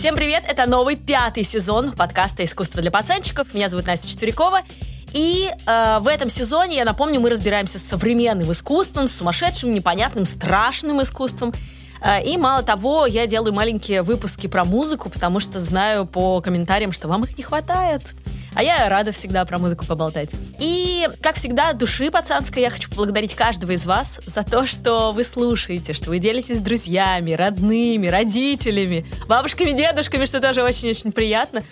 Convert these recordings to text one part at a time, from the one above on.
Всем привет! Это новый пятый сезон подкаста «Искусство для пацанчиков». Меня зовут Настя Четверякова. И э, в этом сезоне, я напомню, мы разбираемся с современным искусством, с сумасшедшим, непонятным, страшным искусством. Э, и мало того, я делаю маленькие выпуски про музыку, потому что знаю по комментариям, что вам их не хватает. А я рада всегда про музыку поболтать. И, как всегда, души пацанской я хочу поблагодарить каждого из вас за то, что вы слушаете, что вы делитесь с друзьями, родными, родителями, бабушками, дедушками, что тоже очень-очень приятно.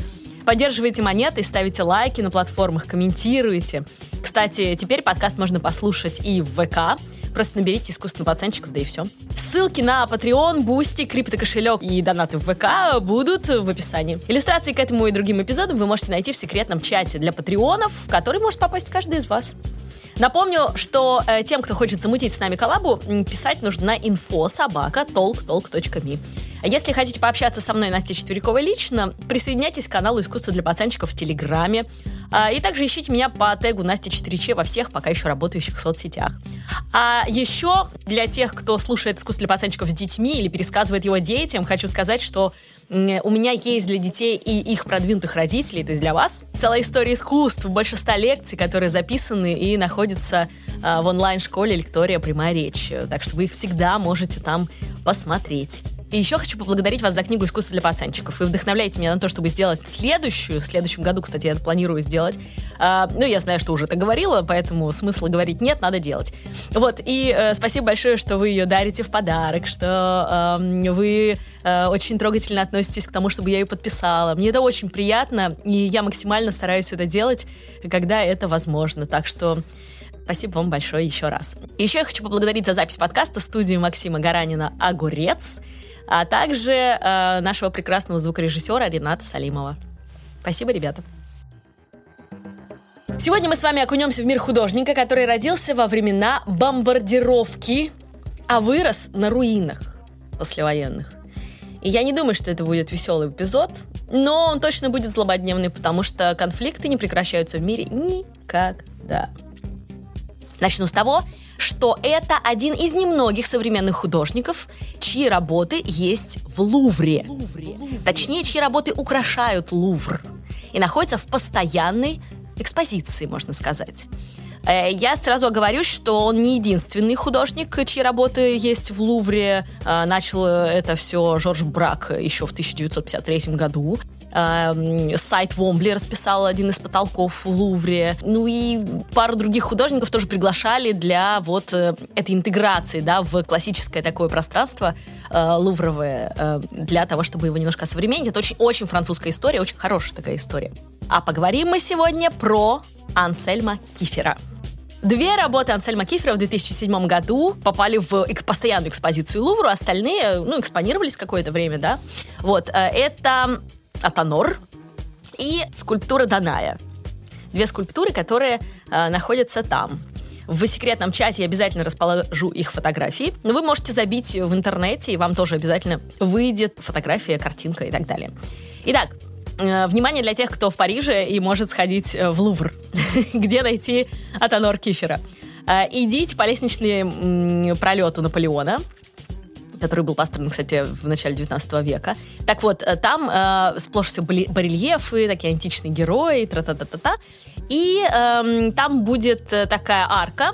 Поддерживайте монеты, ставите лайки на платформах, комментируйте. Кстати, теперь подкаст можно послушать и в ВК. Просто наберите Искусство для пацанчиков, да и все. Ссылки на Patreon, Boosty, криптокошелек и донаты в ВК будут в описании. Иллюстрации к этому и другим эпизодам вы можете найти в секретном чате для патреонов, в который может попасть каждый из вас. Напомню, что э, тем, кто хочет замутить с нами коллабу, писать нужно на info собака. А если хотите пообщаться со мной, Настей Четвериковой, лично, присоединяйтесь к каналу «Искусство для пацанчиков» в Телеграме. А, и также ищите меня по тегу Настя 4Ч во всех пока еще работающих соцсетях. А еще для тех, кто слушает «Искусство для пацанчиков» с детьми или пересказывает его детям, хочу сказать, что у меня есть для детей и их продвинутых родителей, то есть для вас, целая история искусств, больше ста лекций, которые записаны и находятся э, в онлайн-школе «Лектория. Прямая речь». Так что вы их всегда можете там посмотреть. И еще хочу поблагодарить вас за книгу «Искусство для пацанчиков». Вы вдохновляете меня на то, чтобы сделать следующую. В следующем году, кстати, я это планирую сделать. А, ну, я знаю, что уже это говорила, поэтому смысла говорить нет, надо делать. Вот, и э, спасибо большое, что вы ее дарите в подарок, что э, вы э, очень трогательно относитесь к тому, чтобы я ее подписала. Мне это очень приятно, и я максимально стараюсь это делать, когда это возможно. Так что Спасибо вам большое еще раз. Еще я хочу поблагодарить за запись подкаста в студии Максима Гаранина «Огурец» а также э, нашего прекрасного звукорежиссера Рената Салимова. Спасибо, ребята. Сегодня мы с вами окунемся в мир художника, который родился во времена бомбардировки, а вырос на руинах послевоенных. И я не думаю, что это будет веселый эпизод, но он точно будет злободневный, потому что конфликты не прекращаются в мире никогда. Начну с того, что это один из немногих современных художников, чьи работы есть в Лувре. Лувре. Точнее, чьи работы украшают Лувр и находятся в постоянной экспозиции, можно сказать. Э, я сразу оговорюсь, что он не единственный художник, чьи работы есть в Лувре. Э, начал это все Жорж Брак еще в 1953 году. Эм, сайт Вомбли расписал один из потолков в Лувре. Ну и пару других художников тоже приглашали для вот э, этой интеграции, да, в классическое такое пространство э, лувровое, э, для того, чтобы его немножко осовременить. Это очень, очень французская история, очень хорошая такая история. А поговорим мы сегодня про Ансельма Кифера. Две работы Ансельма Кифера в 2007 году попали в постоянную экспозицию Лувру, остальные, ну, экспонировались какое-то время, да. Вот, это Атонор и скульптура Даная. Две скульптуры, которые э, находятся там. В секретном чате я обязательно расположу их фотографии. Но вы можете забить в интернете, и вам тоже обязательно выйдет фотография, картинка и так далее. Итак, э, внимание для тех, кто в Париже и может сходить э, в Лувр, где найти Атонор Кифера. Э, идите по лестничному пролету Наполеона, который был построен, кстати, в начале 19 века. Так вот, э, там э, сплошь все барельефы, такие античные герои, тра-та-та-та-та. И э, там будет э, такая арка,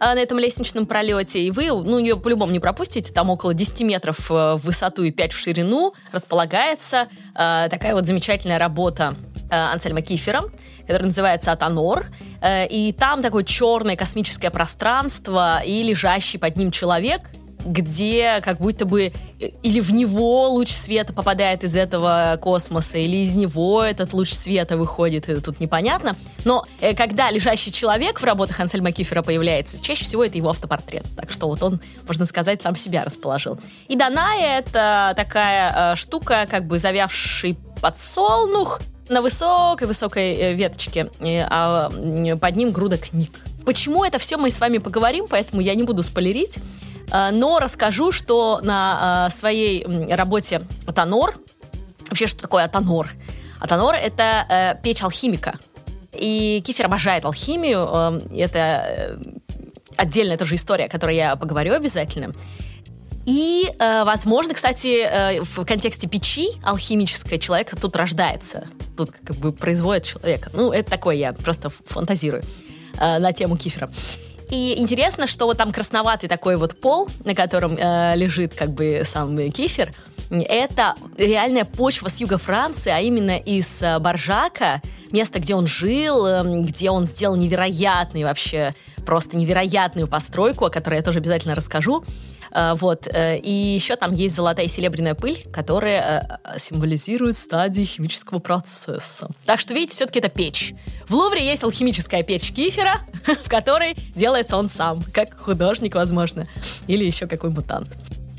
э, на этом лестничном пролете, и вы, ну, ее по-любому не пропустите, там около 10 метров в высоту и 5 в ширину располагается э, такая вот замечательная работа э, Ансельма Кифера, которая называется «Атонор», э, и там такое черное космическое пространство, и лежащий под ним человек — где как будто бы э, или в него луч света попадает из этого космоса, или из него этот луч света выходит, это тут непонятно. Но э, когда лежащий человек в работах Ансельма Кифера появляется, чаще всего это его автопортрет. Так что вот он, можно сказать, сам себя расположил. И Даная — это такая э, штука, как бы завявший подсолнух на высокой-высокой э, веточке, э, а под ним груда книг. Почему это все мы с вами поговорим, поэтому я не буду спойлерить. Э, но расскажу, что на э, своей работе «Атонор», вообще, что такое «Атонор»? «Атонор» — это э, печь алхимика. И Кифер обожает алхимию. Это отдельная тоже история, о которой я поговорю обязательно. И, возможно, кстати, в контексте печи алхимической человек тут рождается. Тут как бы производит человека. Ну, это такое я просто фантазирую на тему кефира. И интересно, что вот там красноватый такой вот пол, на котором э, лежит как бы сам кефир, это реальная почва с юга Франции, а именно из э, Баржака, место, где он жил, эм, где он сделал невероятный вообще, просто невероятную постройку, о которой я тоже обязательно расскажу. Э, вот. Э, и еще там есть золотая и серебряная пыль, которая символизирует стадии химического процесса. Так что, видите, все-таки это печь. В Лувре есть алхимическая печь кифера, в которой делается он сам, как художник, возможно, или еще какой мутант.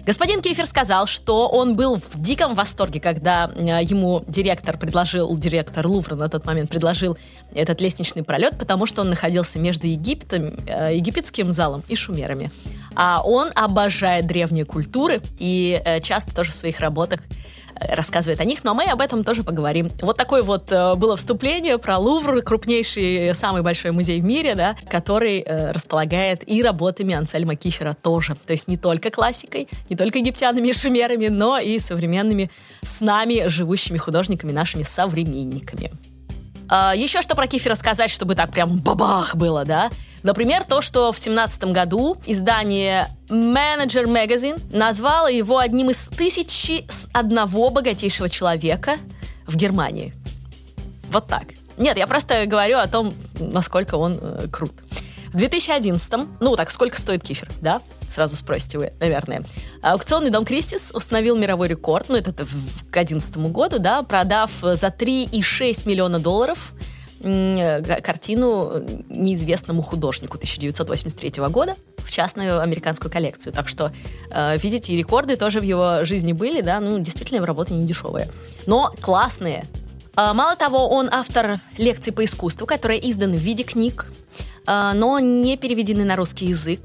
Господин Кефер сказал, что он был в диком восторге, когда э, ему директор предложил, директор Лувра на тот момент предложил этот лестничный пролет, потому что он находился между Египтом, э, египетским залом и шумерами. А он обожает древние культуры и э, часто тоже в своих работах рассказывает о них, но мы об этом тоже поговорим. Вот такое вот э, было вступление про Лувр, крупнейший, самый большой музей в мире, да, который э, располагает и работами Ансельма Кифера тоже. То есть не только классикой, не только египтянами и шумерами, но и современными с нами живущими художниками, нашими современниками. А, еще что про Кифера сказать, чтобы так прям бабах было, да? Например, то, что в семнадцатом году издание Manager Magazine назвало его одним из тысячи с одного богатейшего человека в Германии. Вот так. Нет, я просто говорю о том, насколько он э, крут. В 2011, ну так, сколько стоит кефир, да? Сразу спросите вы, наверное. Аукционный дом Кристис установил мировой рекорд, ну это к 2011 году, да, продав за 3,6 миллиона долларов картину неизвестному художнику 1983 года в частную американскую коллекцию. Так что, э, видите, и рекорды тоже в его жизни были, да, ну, действительно, его работы не дешевые. Но классные. А, мало того, он автор лекций по искусству, которые изданы в виде книг, а, но не переведены на русский язык.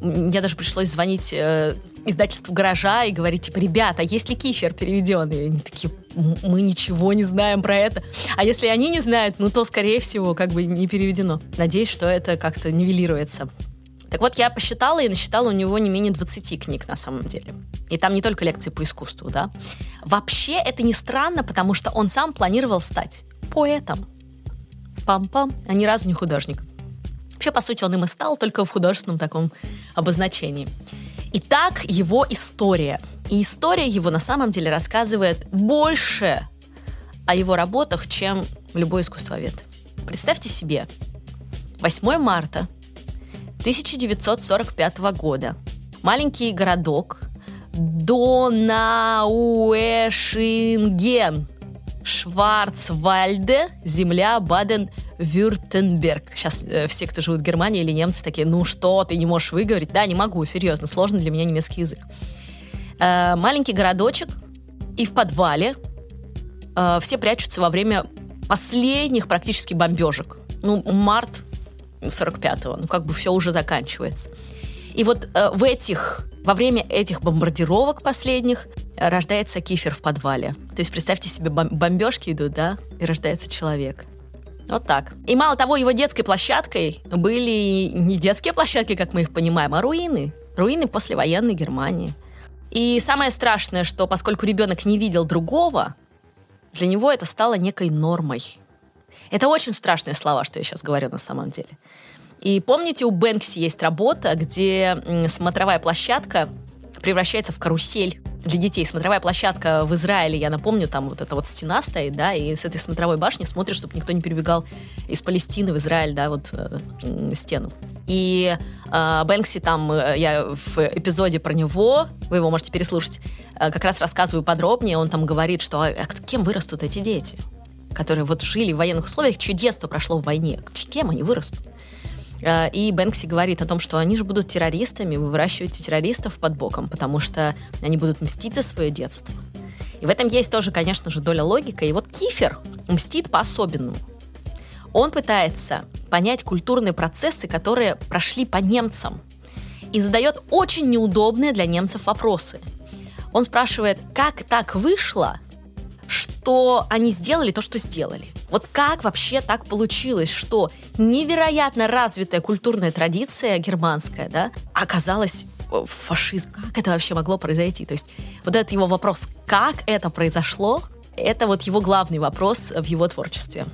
Мне даже пришлось звонить э, издательству «Гаража» и говорить, типа, ребята, есть ли кифер переведенный? И они такие, мы ничего не знаем про это. А если они не знают, ну то, скорее всего, как бы не переведено. Надеюсь, что это как-то нивелируется. Так вот, я посчитала и насчитала у него не менее 20 книг на самом деле. И там не только лекции по искусству, да. Вообще это не странно, потому что он сам планировал стать поэтом. Пам-пам, а ни разу не художником. Вообще, по сути, он им и стал, только в художественном таком обозначении. Итак, его история. И история его на самом деле рассказывает больше о его работах, чем любой искусствовед. Представьте себе, 8 марта 1945 года. Маленький городок Донауэшинген в Шварцвальде, земля Баден-Вюртемберг. Сейчас э, все, кто живут в Германии или немцы, такие, ну что, ты не можешь выговорить? Да, не могу, серьезно, сложно для меня немецкий язык. Э, маленький городочек, и в подвале э, все прячутся во время последних практически бомбежек. Ну, март 45-го, ну как бы все уже заканчивается. И вот э, в этих во время этих бомбардировок последних рождается кифер в подвале. То есть представьте себе, бомбежки идут, да, и рождается человек. Вот так. И мало того, его детской площадкой были не детские площадки, как мы их понимаем, а руины. Руины послевоенной Германии. И самое страшное, что поскольку ребенок не видел другого, для него это стало некой нормой. Это очень страшные слова, что я сейчас говорю на самом деле. И помните, у Бэнкси есть работа, где смотровая площадка превращается в карусель для детей. Смотровая площадка в Израиле, я напомню, там вот эта вот стена стоит, да, и с этой смотровой башни смотришь, чтобы никто не перебегал из Палестины в Израиль, да, вот э, стену. И э, Бэнкси там, э, я в эпизоде про него, вы его можете переслушать, э, как раз рассказываю подробнее, он там говорит, что а, а кем вырастут эти дети, которые вот жили в военных условиях, чье детство прошло в войне, кем они вырастут? Э, и Бэнкси говорит о том, что они же будут террористами, вы выращиваете террористов под боком, потому что они будут мстить за свое детство. И в этом есть тоже, конечно же, доля логика. И вот Кифер мстит по-особенному. Он пытается понять культурные процессы, которые прошли по немцам, и задает очень неудобные для немцев вопросы. Он спрашивает, как так вышло, что они сделали то, что сделали. Вот как вообще так получилось, что невероятно развитая культурная традиция германская, да, оказалась фашизм. Как это вообще могло произойти? То есть вот этот его вопрос, как это произошло, это вот его главный вопрос в его творчестве.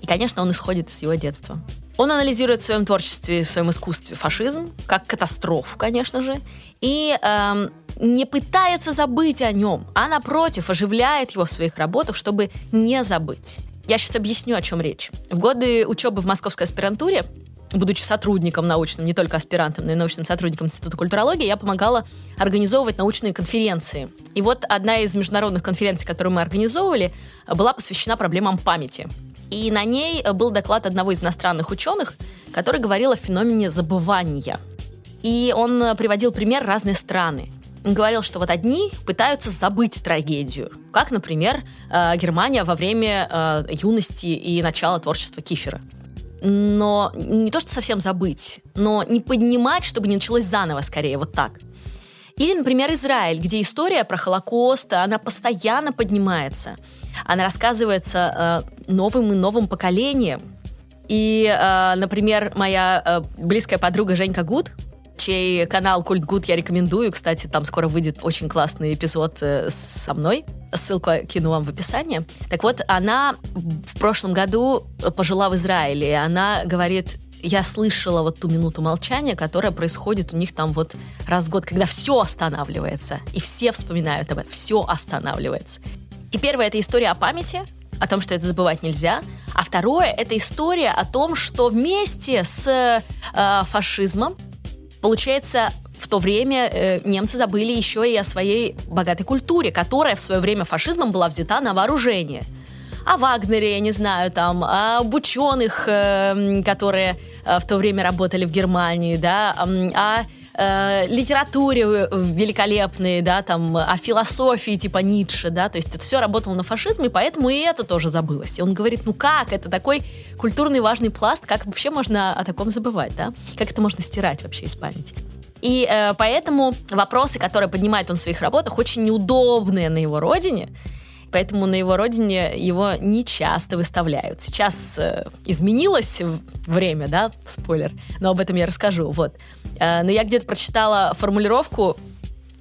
И, конечно, он исходит из его детства. Он анализирует в своем творчестве, в своем искусстве фашизм, как катастрофу, конечно же, и эм, не пытается забыть о нем, а напротив, оживляет его в своих работах, чтобы не забыть. Я сейчас объясню, о чем речь. В годы учебы в московской аспирантуре будучи сотрудником научным, не только аспирантом, но и научным сотрудником Института культурологии, я помогала организовывать научные конференции. И вот одна из международных конференций, которую мы организовывали, была посвящена проблемам памяти. И на ней был доклад одного из иностранных ученых, который говорил о феномене забывания. И он приводил пример разные страны. Он говорил, что вот одни пытаются забыть трагедию, как, например, э, Германия во время э, юности и начала творчества Кифера но не то, что совсем забыть, но не поднимать, чтобы не началось заново скорее, вот так. Или, например, Израиль, где история про Холокост, она постоянно поднимается. Она рассказывается э, новым и новым поколениям. И, э, например, моя э, близкая подруга Женька Гуд, чей канал Культ Гуд я рекомендую. Кстати, там скоро выйдет очень классный эпизод э, со мной. Ссылку кину вам в описании. Так вот, она в прошлом году пожила в Израиле, и она говорит, я слышала вот ту минуту молчания, которая происходит у них там вот раз в год, когда все останавливается, и все вспоминают об этом, все останавливается. И первое — это история о памяти, о том, что это забывать нельзя. А второе — это история о том, что вместе с э, фашизмом Получается, в то время э, немцы забыли еще и о своей богатой культуре, которая в свое время фашизмом была взята на вооружение. О Вагнере, я не знаю, там, об ученых, э, которые э, в то время работали в Германии, да, о э, литературе великолепной, да, там, о философии типа Ницше, да, то есть это все работало на фашизме, поэтому и это тоже забылось. И он говорит, ну как, это такой культурный важный пласт, как вообще можно о таком забывать, да? Как это можно стирать вообще из памяти? И э, поэтому вопросы, которые поднимает он в своих работах, очень неудобные на его родине, поэтому на его родине его не часто выставляют. Сейчас э, изменилось время, да, спойлер, но об этом я расскажу, вот. Э, но я где-то прочитала формулировку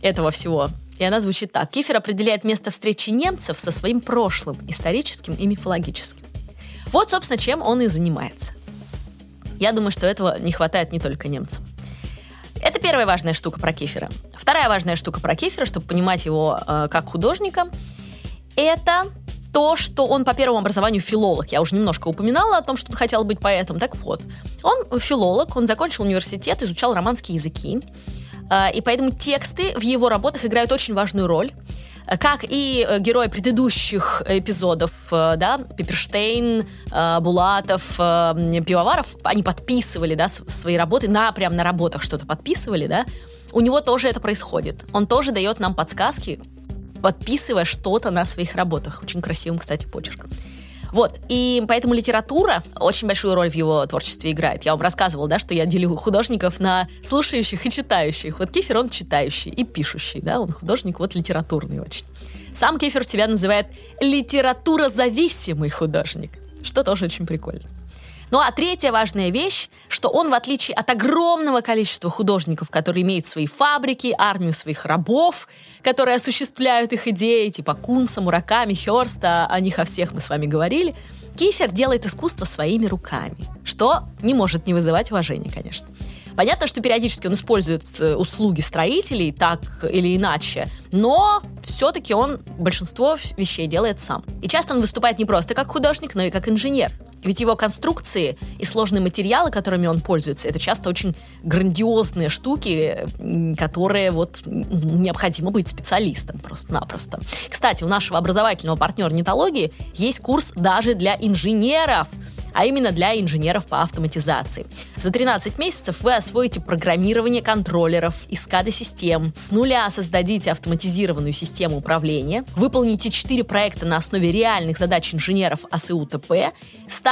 этого всего, и она звучит так. Кифер определяет место встречи немцев со своим прошлым, историческим и мифологическим. Вот, собственно, чем он и занимается. Я думаю, что этого не хватает не только немцам. Это первая важная штука про Кифера. Вторая важная штука про Кифера, чтобы понимать его э, как художника, это то, что он по первому образованию филолог. Я уже немножко упоминала о том, что он хотел быть поэтом. Так вот, он филолог, он закончил университет, изучал романские языки. А, и поэтому тексты в его работах играют очень важную роль как и э, герои предыдущих эпизодов, э, да, Пиперштейн, э, Булатов, Пивоваров, они подписывали, да, свои работы на, прям на работах что-то подписывали, да, у него тоже это происходит. Он тоже дает нам подсказки, подписывая что-то на своих работах. Очень красивым, кстати, почерком. Вот, и поэтому литература очень большую роль в его творчестве играет. Я вам рассказывала, да, что я делю художников на слушающих и читающих. Вот Кефир, он читающий и пишущий, да, он художник вот литературный очень. Сам Кефир себя называет литературозависимый художник, что тоже очень прикольно. Ну а третья важная вещь, что он, в отличие от огромного количества художников, которые имеют свои фабрики, армию своих рабов, которые осуществляют их идеи, типа Кунса, Мураками, Хёрста, о них о всех мы с вами говорили, Кифер делает искусство своими руками, что не может не вызывать уважения, конечно. Понятно, что периодически он использует э, услуги строителей так или иначе, но все-таки он большинство вещей делает сам. И часто он выступает не просто как художник, но и как инженер. Ведь его конструкции и сложные материалы, которыми он пользуется, это часто очень грандиозные штуки, которые вот необходимо быть специалистом просто-напросто. Кстати, у нашего образовательного партнера нетологии есть курс даже для инженеров – а именно для инженеров по автоматизации. За 13 месяцев вы освоите программирование контроллеров и SCADA-систем, с нуля создадите автоматизированную систему управления, выполните 4 проекта на основе реальных задач инженеров АСУ ТП,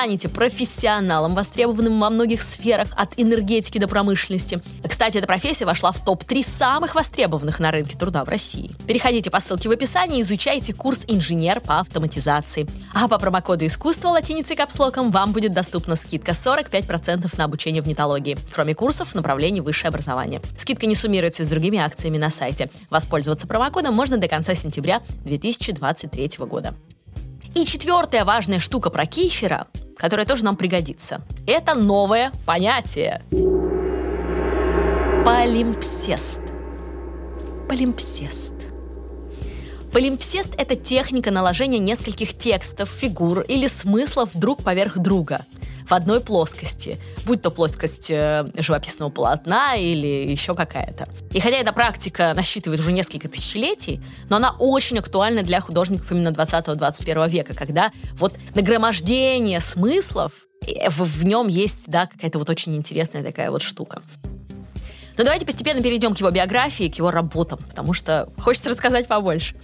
станете профессионалом, востребованным во многих сферах от энергетики до промышленности. Кстати, эта профессия вошла в топ-3 самых востребованных на рынке труда в России. Переходите по ссылке в описании и изучайте курс «Инженер по автоматизации». А по промокоду искусства латиницей капслоком вам будет доступна скидка 45% на обучение в нетологии, кроме курсов в направлении высшее образование. Скидка не суммируется с другими акциями на сайте. Воспользоваться промокодом можно до конца сентября 2023 года. И четвертая важная штука про кифера, которая тоже нам пригодится, это новое понятие. Полимпсест. Полимпсест. Полимпсест — это техника наложения нескольких текстов, фигур или смыслов друг поверх друга в одной плоскости, будь то плоскость э, живописного полотна или еще какая-то. И хотя эта практика насчитывает уже несколько тысячелетий, но она очень актуальна для художников именно 20-21 века, когда вот нагромождение смыслов, э, в, в нем есть, да, какая-то вот очень интересная такая вот штука. Но давайте постепенно перейдем к его биографии, к его работам, потому что хочется рассказать побольше.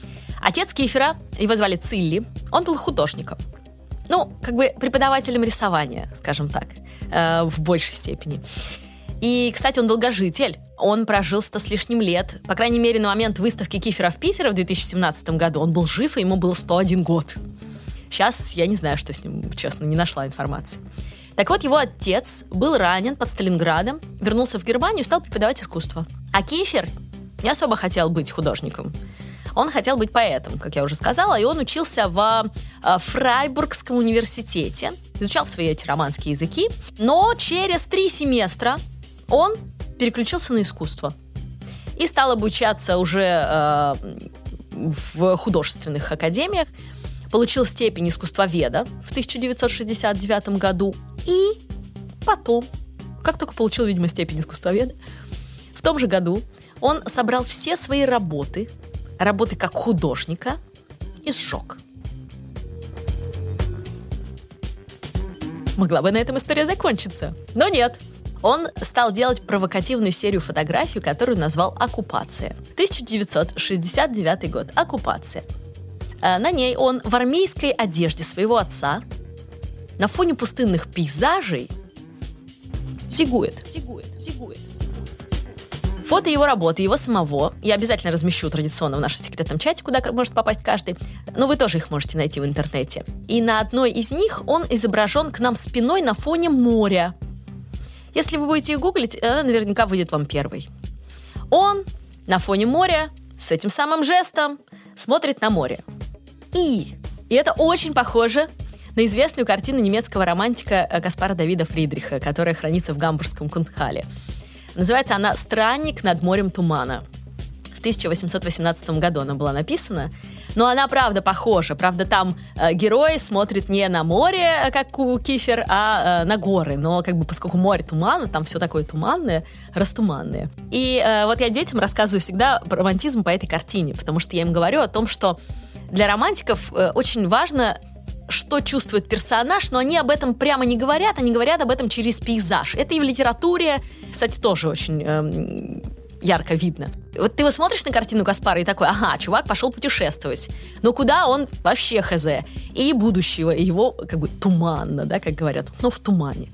Отец Кифера, его звали Цилли, он был художником. Ну, как бы преподавателем рисования, скажем так, э, в большей степени. И, кстати, он долгожитель. Он прожил сто с лишним лет. По крайней мере, на момент выставки Кифера в Питере в 2017 году он был жив, и ему было 101 год. Сейчас я не знаю, что с ним, честно, не нашла информации. Так вот, его отец был ранен под Сталинградом, вернулся в Германию и стал преподавать искусство. А Кифер не особо хотел быть художником. Он хотел быть поэтом, как я уже сказала, и он учился в э, Фрайбургском университете, изучал свои эти романские языки, но через три семестра он переключился на искусство и стал обучаться уже э, в художественных академиях, получил степень искусствоведа в 1969 году и потом, как только получил, видимо, степень искусствоведа, в том же году он собрал все свои работы работы как художника и сжег. Могла бы на этом история закончиться, но нет. Он стал делать провокативную серию фотографий, которую назвал «Оккупация». 1969 год. «Оккупация». Э, на ней он в армейской одежде своего отца на фоне пустынных пейзажей сигует. Сигует, сигует. Фото его работы, его самого, я обязательно размещу традиционно в нашем секретном чате, куда может попасть каждый, но вы тоже их можете найти в интернете. И на одной из них он изображен к нам спиной на фоне моря. Если вы будете гуглить, она наверняка выйдет вам первой. Он на фоне моря с этим самым жестом смотрит на море. И, и это очень похоже на известную картину немецкого романтика Каспара Давида Фридриха, которая хранится в гамбургском Кунстхале. Называется она «Странник над морем тумана». В 1818 году она была написана. Но она, правда, похожа. Правда, там э, герой смотрит не на море, э, как у Кифер, а э, на горы. Но как бы поскольку море тумана, там все такое туманное, растуманное. И э, вот я детям рассказываю всегда романтизм по этой картине, потому что я им говорю о том, что для романтиков э, очень важно что чувствует персонаж, но они об этом прямо не говорят, они говорят об этом через пейзаж. Это и в литературе, кстати, тоже очень эм, ярко видно. Вот ты вот смотришь на картину Каспара и такой, ага, чувак пошел путешествовать. Но куда он вообще хз? И будущего, и его как бы туманно, да, как говорят, ну, в тумане.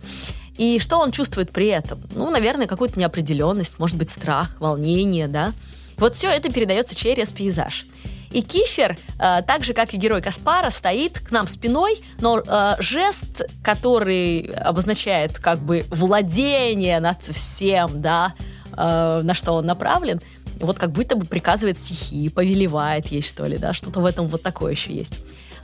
И что он чувствует при этом? Ну, наверное, какую-то неопределенность, может быть, страх, волнение, да. Вот все это передается через пейзаж. И Кифер, э, так же, как и герой Каспара, стоит к нам спиной, но э, жест, который обозначает как бы владение над всем, да, э, на что он направлен, вот как будто бы приказывает стихии, повелевает есть, что ли, да, что-то в этом вот такое еще есть.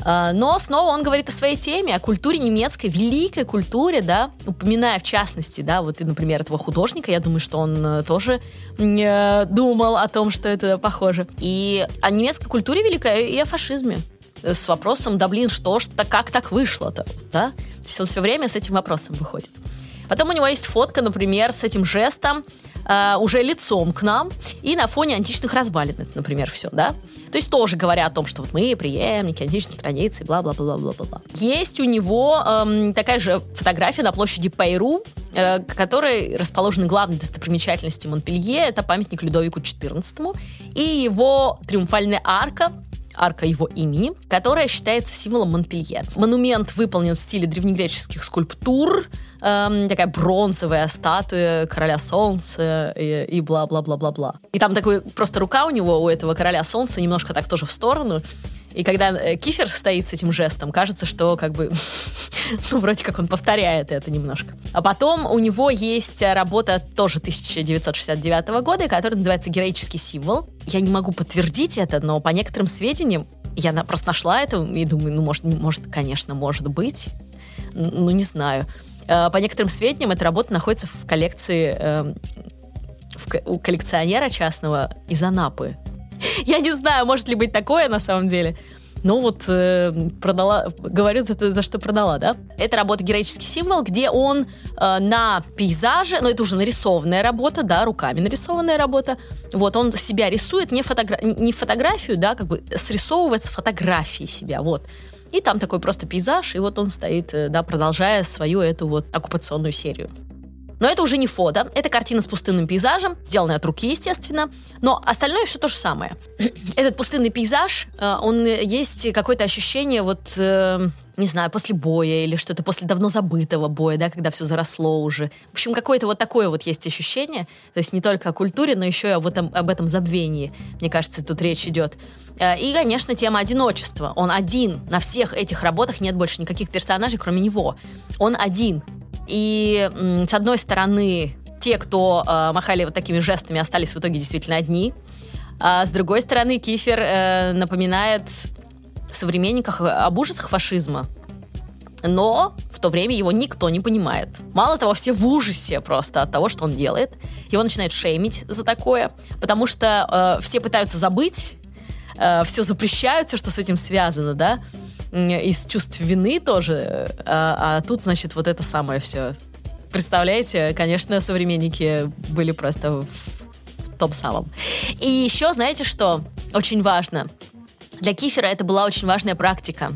А, но снова он говорит о своей теме, о культуре немецкой, великой культуре, да, упоминая в частности, да, вот, например, этого художника, я думаю, что он э, тоже э, думал о том, что это похоже. И о немецкой культуре великой и о фашизме с вопросом, да блин, что ж, как так вышло-то, да? То есть он все время с этим вопросом выходит. Потом у него есть фотка, например, с этим жестом, э, уже лицом к нам, и на фоне античных развалин, например, все, да? То есть тоже говоря о том, что вот мы преемники античных традиций, бла-бла-бла-бла-бла-бла. Есть у него эм, такая же фотография на площади Пайру, э, которой расположена главной достопримечательностью Монпелье, это памятник Людовику XIV, и его триумфальная арка, арка его имени, которая считается символом Монпелье. Монумент выполнен в стиле древнегреческих скульптур, эм, такая бронзовая статуя короля солнца и бла-бла-бла-бла-бла. И там такой просто рука у него, у этого короля солнца, немножко так тоже в сторону, И когда э, Кифер стоит с этим жестом, кажется, что как бы, ну, вроде как он повторяет это немножко. А потом у него есть работа тоже 1969 года, которая называется «Героический символ». Я не могу подтвердить это, но по некоторым сведениям я просто нашла это и думаю, ну, может, может конечно, может быть. Ну, не знаю. Э, по некоторым сведениям, эта работа находится в коллекции эм, у коллекционера частного из Анапы. Я не знаю, может ли быть такое на самом деле. Ну вот э, продала, говорю за, за что продала, да? Это работа «Героический символ», где он э, на пейзаже, ну, это уже нарисованная работа, да, руками нарисованная работа. Вот он себя рисует, не, фотогра не фотографию, да, как бы срисовывает с фотографии себя, вот. И там такой просто пейзаж, и вот он стоит, э, да, продолжая свою эту вот оккупационную серию. Но это уже не фото, это картина с пустынным пейзажем, сделанная от руки, естественно, но остальное все то же самое. Этот пустынный пейзаж, э, он есть какое-то ощущение вот э, не знаю, после боя или что-то после давно забытого боя, да, когда все заросло уже. В общем, какое-то вот такое вот есть ощущение, то есть не только о культуре, но еще и об этом, об этом забвении, мне кажется, тут речь идет. Э, и, конечно, тема одиночества. Он один. На всех этих работах нет больше никаких персонажей, кроме него. Он один. И с одной стороны, те, кто э, махали вот такими жестами, остались в итоге действительно одни. А с другой стороны, Кифер э, напоминает современниках об ужасах фашизма. Но в то время его никто не понимает. Мало того, все в ужасе просто от того, что он делает. Его начинают шеймить за такое, потому что э, все пытаются забыть, э, все запрещают, все, что с этим связано, да из чувств вины тоже, а, а тут, значит, вот это самое все. Представляете, конечно, современники были просто в том самом. И еще, знаете что, очень важно. Для Кифера это была очень важная практика.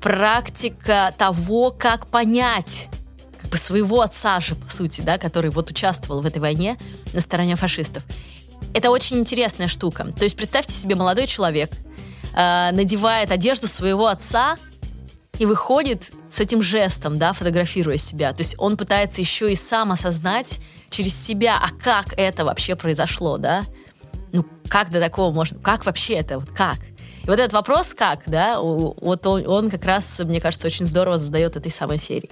Практика того, как понять как бы своего отца же, по сути, да, который вот участвовал в этой войне на стороне фашистов. Это очень интересная штука. То есть представьте себе молодой человек, э, надевает одежду своего отца и выходит с этим жестом, да, фотографируя себя. То есть он пытается еще и сам осознать через себя, а как это вообще произошло, да? Ну, как до такого можно, как вообще это, вот как? И вот этот вопрос как, да, вот он, он как раз, мне кажется, очень здорово задает этой самой серии.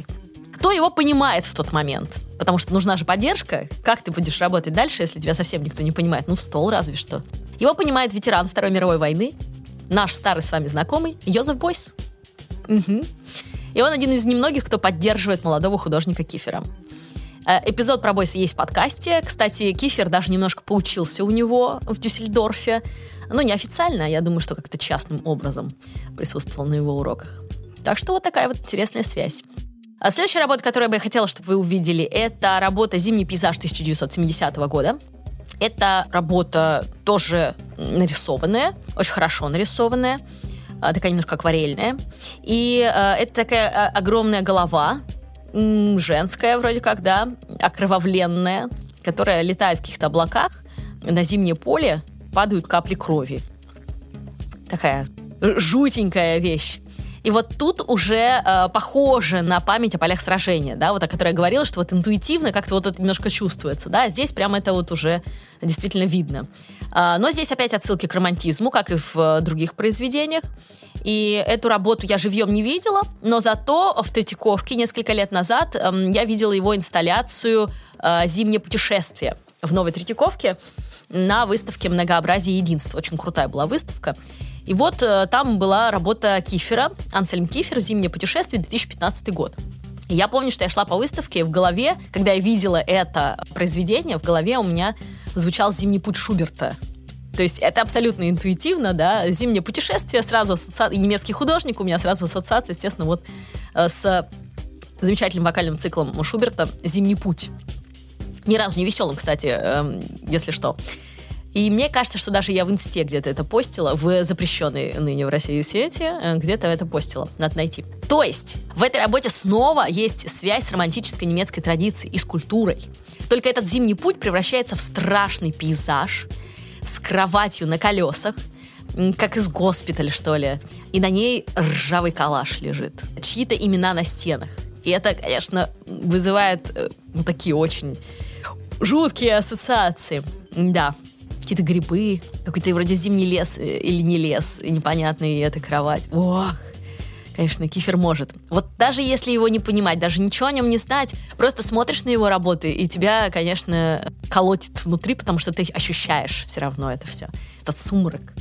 Кто его понимает в тот момент? Потому что нужна же поддержка. Как ты будешь работать дальше, если тебя совсем никто не понимает? Ну, в стол разве что. Его понимает ветеран Второй мировой войны, наш старый с вами знакомый Йозеф Бойс. Угу. И он один из немногих, кто поддерживает молодого художника Кифера. Э, эпизод про Бойса есть в подкасте. Кстати, Кифер даже немножко поучился у него в Дюссельдорфе. Ну, неофициально, я думаю, что как-то частным образом присутствовал на его уроках. Так что вот такая вот интересная связь. А следующая работа, которую я бы хотела, чтобы вы увидели, это работа «Зимний пейзаж» 1970 года. Это работа тоже нарисованная, очень хорошо нарисованная, а, такая немножко акварельная. И э, это такая а, огромная голова, женская вроде как, да, окровавленная, которая летает в каких-то облаках. На зимнее поле падают капли крови. Такая жутенькая вещь. И вот тут уже э, похоже на память о полях сражения, да, вот о которой я говорила, что вот интуитивно как-то вот это немножко чувствуется, да, здесь прямо это вот уже действительно видно. А, но здесь опять отсылки к романтизму, как и в э, других произведениях. И эту работу я живьем не видела, но зато в Третьяковке несколько лет назад э, я видела его инсталляцию э, «Зимнее путешествие» в Новой Третьяковке на выставке «Многообразие и единство». Очень крутая была выставка. И вот э, там была работа Кифера, Ансельм Кифер «Зимнее путешествие», 2015 год. И я помню, что я шла по выставке, в голове, когда я видела это произведение, в голове у меня звучал «Зимний путь Шуберта». То есть это абсолютно интуитивно, да, «Зимнее путешествие», сразу ассоциация, немецкий художник, у меня сразу ассоциация, естественно, вот э, с замечательным вокальным циклом Шуберта «Зимний путь». Ни разу не веселым, кстати, э, если что. И мне кажется, что даже я в инсте где-то это постила, в запрещенной ныне в России сети, э, где-то это постила. Надо найти. То есть, в этой работе снова есть связь с романтической немецкой традицией и с культурой. Только этот зимний путь превращается в страшный пейзаж с кроватью на колесах, как из госпиталя, что ли. И на ней ржавый калаш лежит. Чьи-то имена на стенах. И это, конечно, вызывает э, ну, такие очень жуткие ассоциации. Да, какие-то грибы, какой-то вроде зимний лес э, или не лес, и непонятный, эта кровать. Ох, конечно, Кифер может. Вот даже если его не понимать, даже ничего о нем не знать, просто смотришь на его работы, и тебя, конечно, колотит внутри, потому что ты ощущаешь все равно это все. Этот сумрак.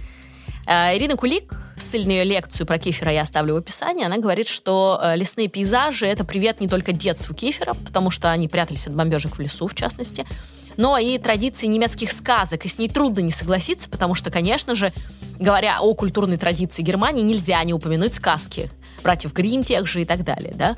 А, Ирина Кулик, ссыльную лекцию про Кифера я оставлю в описании, она говорит, что э, лесные пейзажи — это привет не только детству Кифера, потому что они прятались от бомбежек в лесу, в частности, но и традиции немецких сказок. И с ней трудно не согласиться, потому что, конечно же, говоря о культурной традиции Германии, нельзя не упомянуть сказки братьев Грим тех же и так далее, да.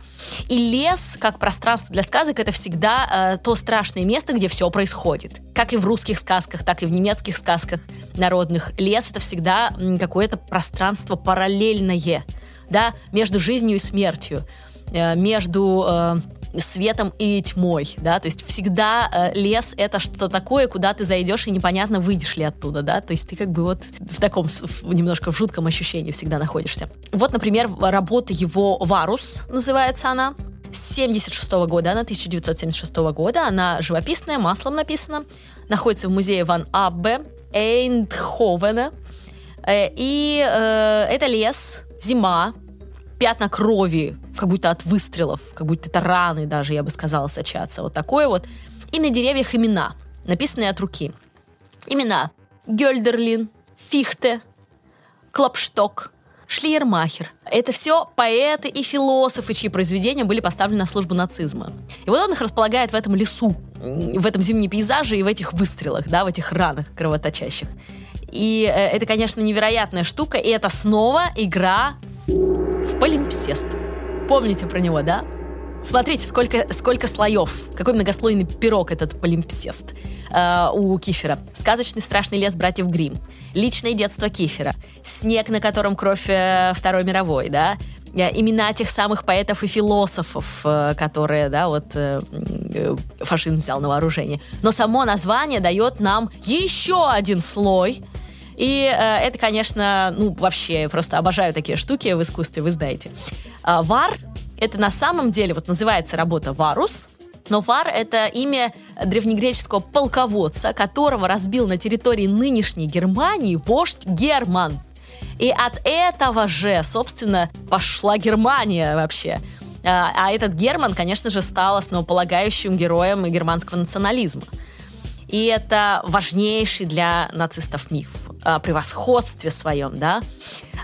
И лес, как пространство для сказок, это всегда э, то страшное место, где все происходит. Как и в русских сказках, так и в немецких сказках народных. Лес — это всегда какое-то пространство параллельное, да, между жизнью и смертью, э, между... Э, светом и тьмой, да, то есть всегда э, лес это что-то такое, куда ты зайдешь и непонятно выйдешь ли оттуда, да, то есть ты как бы вот в таком в, немножко в жутком ощущении всегда находишься. Вот, например, работа его «Варус» называется она, с 76 года, она 1976 года, она живописная, маслом написана, находится в музее Ван Аббе Эйндховена, э, и э, это лес, зима, пятна крови, как будто от выстрелов, как будто это раны даже, я бы сказала, сочатся. Вот такое вот. И на деревьях имена, написанные от руки. Имена Гёльдерлин, Фихте, Клопшток, Шлиермахер. Это все поэты и философы, чьи произведения были поставлены на службу нацизма. И вот он их располагает в этом лесу, в этом зимнем пейзаже и в этих выстрелах, да, в этих ранах кровоточащих. И э, это, конечно, невероятная штука, и это снова игра в полимпсест. Помните про него, да? Смотрите, сколько, сколько слоев, какой многослойный пирог этот полимпсест э, у Кифера. Сказочный страшный лес братьев Грим, личное детство Кифера, снег, на котором кровь э, Второй мировой, да, э, имена тех самых поэтов и философов, э, которые, да, вот э, фашизм взял на вооружение. Но само название дает нам еще один слой и э, это, конечно, ну, вообще, просто обожаю такие штуки в искусстве, вы знаете. Э, вар — это на самом деле, вот называется работа «Варус», но Вар — это имя древнегреческого полководца, которого разбил на территории нынешней Германии вождь Герман. И от этого же, собственно, пошла Германия вообще. А, а этот Герман, конечно же, стал основополагающим героем германского национализма. И это важнейший для нацистов миф о превосходстве своем, да.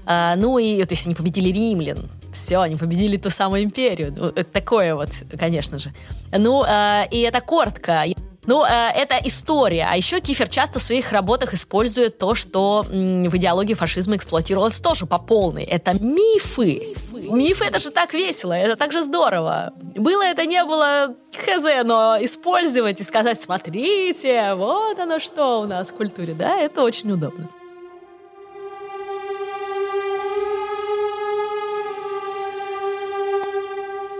А, ну и, то есть они победили римлян, все, они победили ту самую империю. Ну, это такое вот, конечно же. Ну, э, и это коротко. Ну, э, это история. А еще Кифер часто в своих работах использует то, что м, в идеологии фашизма эксплуатировалось тоже по полной. Это мифы. Мифы, это же так весело, это так же здорово. Было это, не было, хз, но использовать и сказать, смотрите, вот оно что у нас в культуре, да, это очень удобно.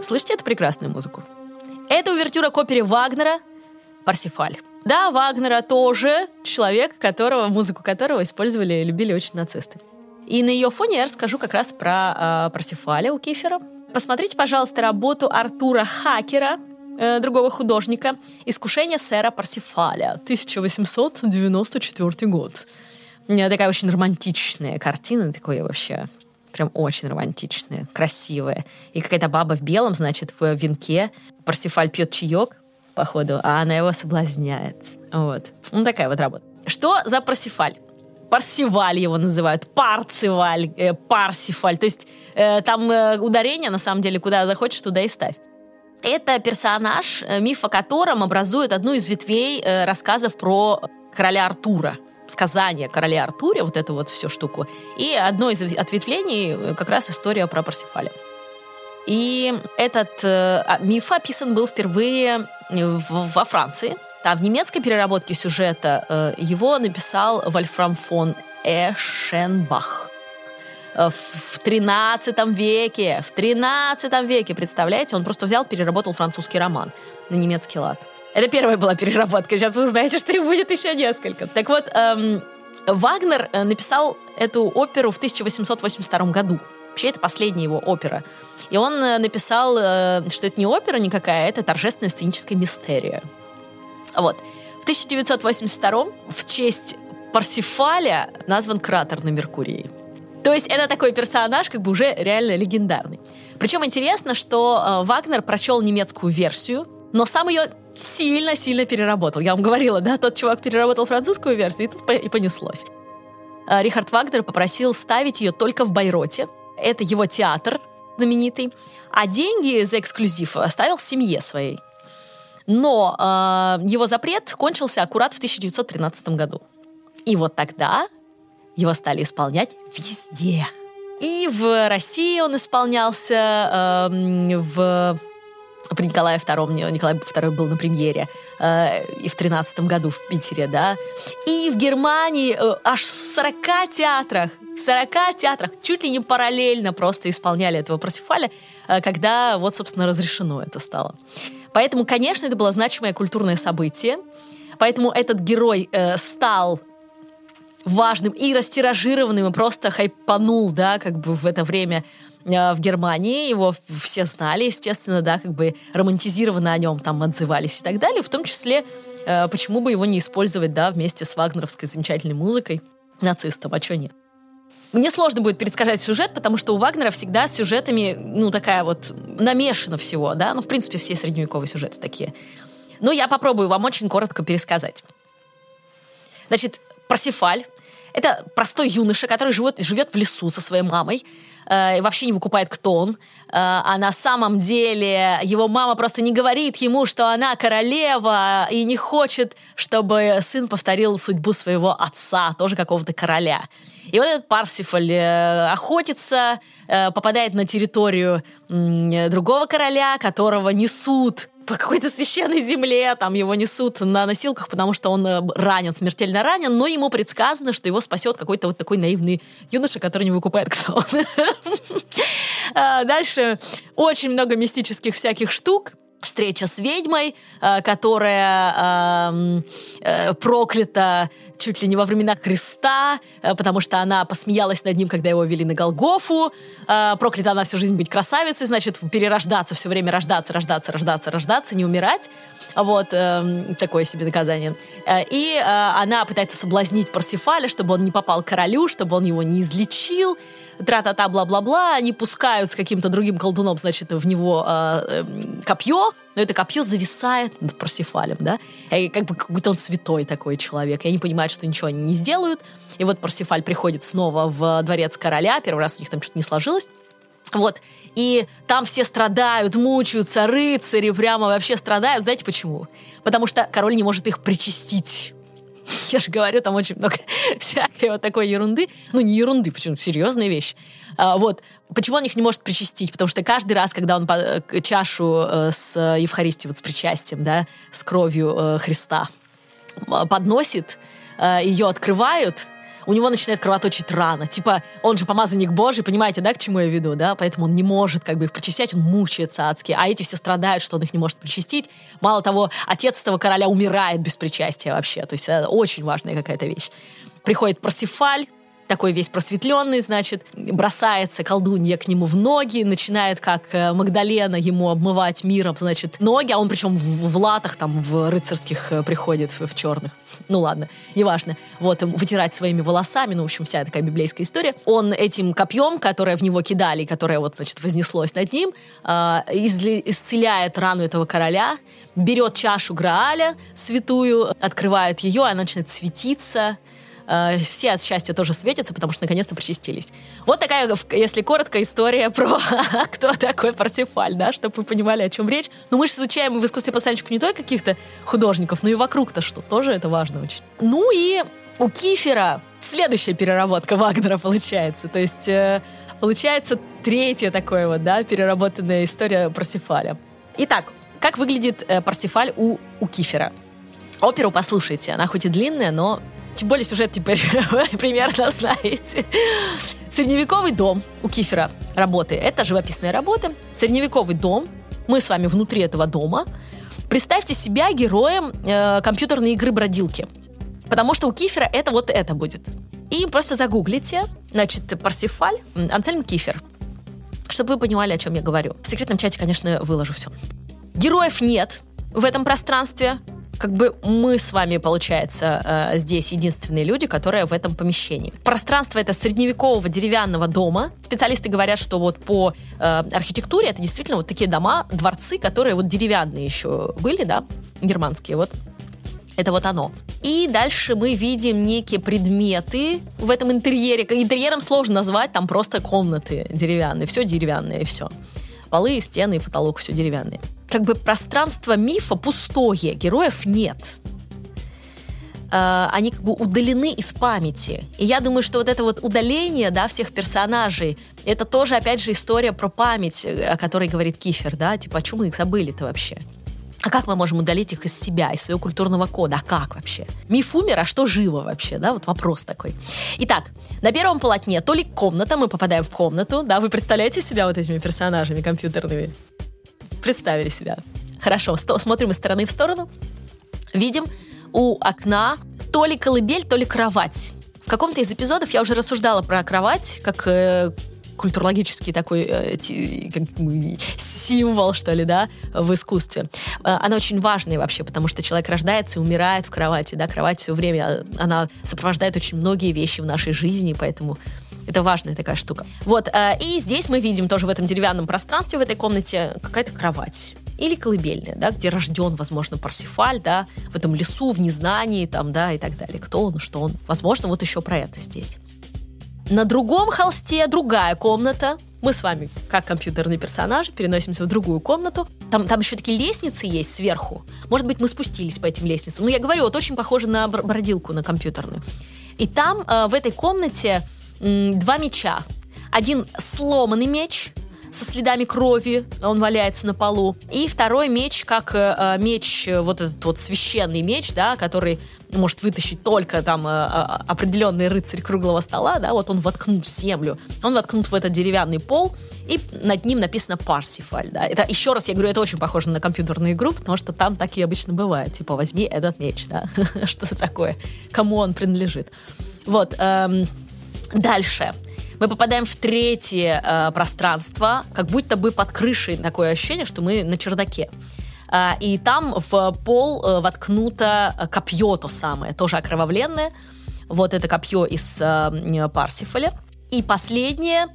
Слышите эту прекрасную музыку? Это увертюра к опере Вагнера Парсифаль. Да, Вагнера тоже человек, которого, музыку которого использовали и любили очень нацисты. И на ее фоне я расскажу как раз про э, Парсифаля у Кифера. Посмотрите, пожалуйста, работу Артура Хакера, э, другого художника «Искушение сэра Парсифаля», 1894 год. Такая очень романтичная картина, такое вообще прям очень романтичная, красивая. И какая-то баба в белом, значит, в венке. Парсифаль пьет чаек, походу, а она его соблазняет. Вот. Ну, такая вот работа. Что за Парсифаль? Парсиваль его называют, Парциваль, э, Парсифаль. То есть э, там э, ударение, на самом деле, куда захочешь, туда и ставь. Это персонаж, э, миф о котором образует одну из ветвей э, рассказов про короля Артура сказание короля Артуре, вот эту вот всю штуку. И одно из ответвлений э, как раз история про Парсифаля. И этот э, а, миф описан был впервые во Франции. А в немецкой переработке сюжета э, его написал Вольфрам фон Эшенбах. Э, в 13 веке, в 13 веке, представляете, он просто взял, переработал французский роман на немецкий лад. Это первая была переработка. Сейчас вы узнаете, что их будет еще несколько. Так вот, эм, Вагнер э, написал эту оперу в 1882 году. Вообще, это последняя его опера. И он э, написал, э, что это не опера никакая, это торжественная сценическая мистерия. Вот. В 1982 в честь Парсифаля назван кратер на Меркурии. То есть это такой персонаж, как бы уже реально легендарный. Причем интересно, что э, Вагнер прочел немецкую версию, но сам ее сильно-сильно переработал. Я вам говорила, да, тот чувак переработал французскую версию, и тут и понеслось. Рихард Вагнер попросил ставить ее только в Байроте. Это его театр знаменитый. А деньги за эксклюзив оставил семье своей. Но э, его запрет кончился аккурат в 1913 году. И вот тогда его стали исполнять везде. И в России он исполнялся, э, в при Николае II, Николай II был на премьере, э, и в 13 году в Питере, да. И в Германии э, аж в 40 театрах, в 40 театрах, чуть ли не параллельно просто исполняли этого Парсифаля, э, когда вот, собственно, разрешено это стало. Поэтому, конечно, это было значимое культурное событие. Поэтому этот герой э, стал важным и растиражированным, и просто хайпанул, да, как бы в это время в Германии, его все знали, естественно, да, как бы романтизированно о нем там отзывались и так далее, в том числе, э, почему бы его не использовать, да, вместе с вагнеровской замечательной музыкой нацистов, а что нет? Мне сложно будет пересказать сюжет, потому что у Вагнера всегда с сюжетами, ну, такая вот намешана всего, да, ну, в принципе, все средневековые сюжеты такие. Но я попробую вам очень коротко пересказать. Значит, Парсифаль это простой юноша, который живет, живет в лесу со своей мамой, э, вообще не выкупает, кто он. Э, а на самом деле его мама просто не говорит ему, что она королева, и не хочет, чтобы сын повторил судьбу своего отца, тоже какого-то короля. И вот этот Парсифаль э, охотится, э, попадает на территорию э, другого короля, которого несут по какой-то священной земле, там его несут на носилках, потому что он э, ранен, смертельно ранен, но ему предсказано, что его спасет какой-то вот такой наивный юноша, который не выкупает, кто он. А, дальше очень много мистических всяких штук, встреча с ведьмой, э, которая э, проклята чуть ли не во времена Христа, э, потому что она посмеялась над ним, когда его вели на Голгофу. Проклята она всю жизнь быть красавицей, значит, перерождаться, все время рождаться, рождаться, рождаться, рождаться, не умирать. Вот, э, такое себе наказание. И она пытается соблазнить Парсифаля, чтобы он не попал к королю, чтобы он его не излечил тра-та-та, бла-бла-бла, они пускают с каким-то другим колдуном, значит, в него э, э, копье, но это копье зависает над Парсифалем, да, и как бы какой-то он святой такой человек, и они понимают, что ничего они не сделают, и вот Парсифаль приходит снова в дворец короля, первый раз у них там что-то не сложилось, вот. И там все страдают, мучаются, рыцари прямо вообще страдают. Знаете почему? Потому что король не может их причастить. Я же говорю, там очень много всякой вот такой ерунды. Ну, не ерунды, почему серьезная вещь. А, вот. Почему он их не может причастить? Потому что каждый раз, когда он э, чашу э, с Евхаристией, вот с причастием, да, с кровью э, Христа подносит, ее открывают, у него начинает кровоточить рана. Типа, он же помазанник Божий, понимаете, да, к чему я веду, да? Поэтому он не может как бы их причастить, он мучается адски. А эти все страдают, что он их не может причастить. Мало того, отец этого короля умирает без причастия вообще. То есть это очень важная какая-то вещь. Приходит Парсифаль, такой весь просветленный, значит, бросается колдунья к нему в ноги, начинает, как э, Магдалена, ему обмывать миром, значит, ноги, а он причем в, в латах там, в рыцарских э, приходит, в, в черных. Ну ладно, неважно. Вот, вытирать своими волосами, ну, в общем, вся такая библейская история. Он этим копьем, которое в него кидали, которое вот, значит, вознеслось над ним, э, исцеляет рану этого короля, берет чашу Грааля святую, открывает ее, она начинает светиться, э, все от счастья тоже светятся, потому что наконец-то причастились. Вот такая, если коротко, история про кто такой Парсифаль, да, чтобы вы понимали, о чем речь. Но мы же изучаем в искусстве постановщиков не только каких-то художников, но и вокруг-то что. Тоже это важно очень. Ну и у Кифера следующая переработка Вагнера получается. То есть э, получается третья такое вот, да, переработанная история Парсифаля. Итак, как выглядит э, Парсифаль у, у Кифера? Оперу послушайте, она хоть и длинная, но тем более сюжет теперь примерно знаете. Средневековый дом у Кифера работы. Это живописная работа. Средневековый дом. Мы с вами внутри этого дома. Представьте себя героем э, компьютерной игры «Бродилки». Потому что у Кифера это вот это будет. И просто загуглите, значит, Парсифаль, Ансельм Кифер. Чтобы вы понимали, о чем я говорю. В секретном чате, конечно, выложу все. Героев нет в этом пространстве как бы мы с вами, получается, э, здесь единственные люди, которые в этом помещении. Пространство это средневекового деревянного дома. Специалисты говорят, что вот по э, архитектуре это действительно вот такие дома, дворцы, которые вот деревянные еще были, да, германские, вот. Это вот оно. И дальше мы видим некие предметы в этом интерьере. Интерьером сложно назвать, там просто комнаты деревянные, все деревянное и все. Полы, стены и потолок все деревянные как бы пространство мифа пустое, героев нет. Uh, они как бы удалены из памяти. И я думаю, что вот это вот удаление, да, всех персонажей, это тоже, опять же, история про память, э, о которой говорит Кифер, да, типа, а чем мы их забыли-то вообще? А как мы можем удалить их из себя, из своего культурного кода? А как вообще? Миф умер, а что живо вообще? Да, вот вопрос такой. Итак, на первом полотне то ли комната, мы попадаем в комнату, да, вы представляете себя вот этими персонажами компьютерными? представили себя. Хорошо, смотрим из стороны в сторону. Видим у окна то ли колыбель, то ли кровать. В каком-то из эпизодов я уже рассуждала про кровать, как э, культурологический такой э, как, символ, что ли, да, в искусстве. Э, она очень важная вообще, потому что человек рождается и умирает в кровати, да, кровать все время, она сопровождает очень многие вещи в нашей жизни, поэтому это важная такая штука. Вот, э, и здесь мы видим тоже в этом деревянном пространстве, в этой комнате, какая-то кровать или колыбельная, да, где рожден, возможно, Парсифаль, да, в этом лесу, в незнании, там, да, и так далее. Кто он, что он. Возможно, вот еще про это здесь. На другом холсте другая комната. Мы с вами, как компьютерный персонаж, переносимся в другую комнату. Там, там еще такие лестницы есть сверху. Может быть, мы спустились по этим лестницам. Ну, я говорю, вот очень похоже на бродилку, на компьютерную. И там, э, в этой комнате, два меча. Один сломанный меч со следами крови, он валяется на полу. И второй меч, как э, э меч, э, вот этот вот священный меч, да, который может вытащить только там э, э, определенный рыцарь круглого стола, да, вот он воткнут в землю, он воткнут в этот деревянный пол, и над ним написано Парсифаль, да. Это, еще раз я говорю, это очень похоже на компьютерную игру, потому что там так и обычно бывает. Типа, возьми этот меч, да, что-то такое, кому он принадлежит. Вот, эм, Дальше. Мы попадаем в третье э, пространство, как будто бы под крышей такое ощущение, что мы на чердаке. Э, и там в пол э, воткнуто копье то самое, тоже окровавленное. Вот это копье из э, Парсифаля. И последнее,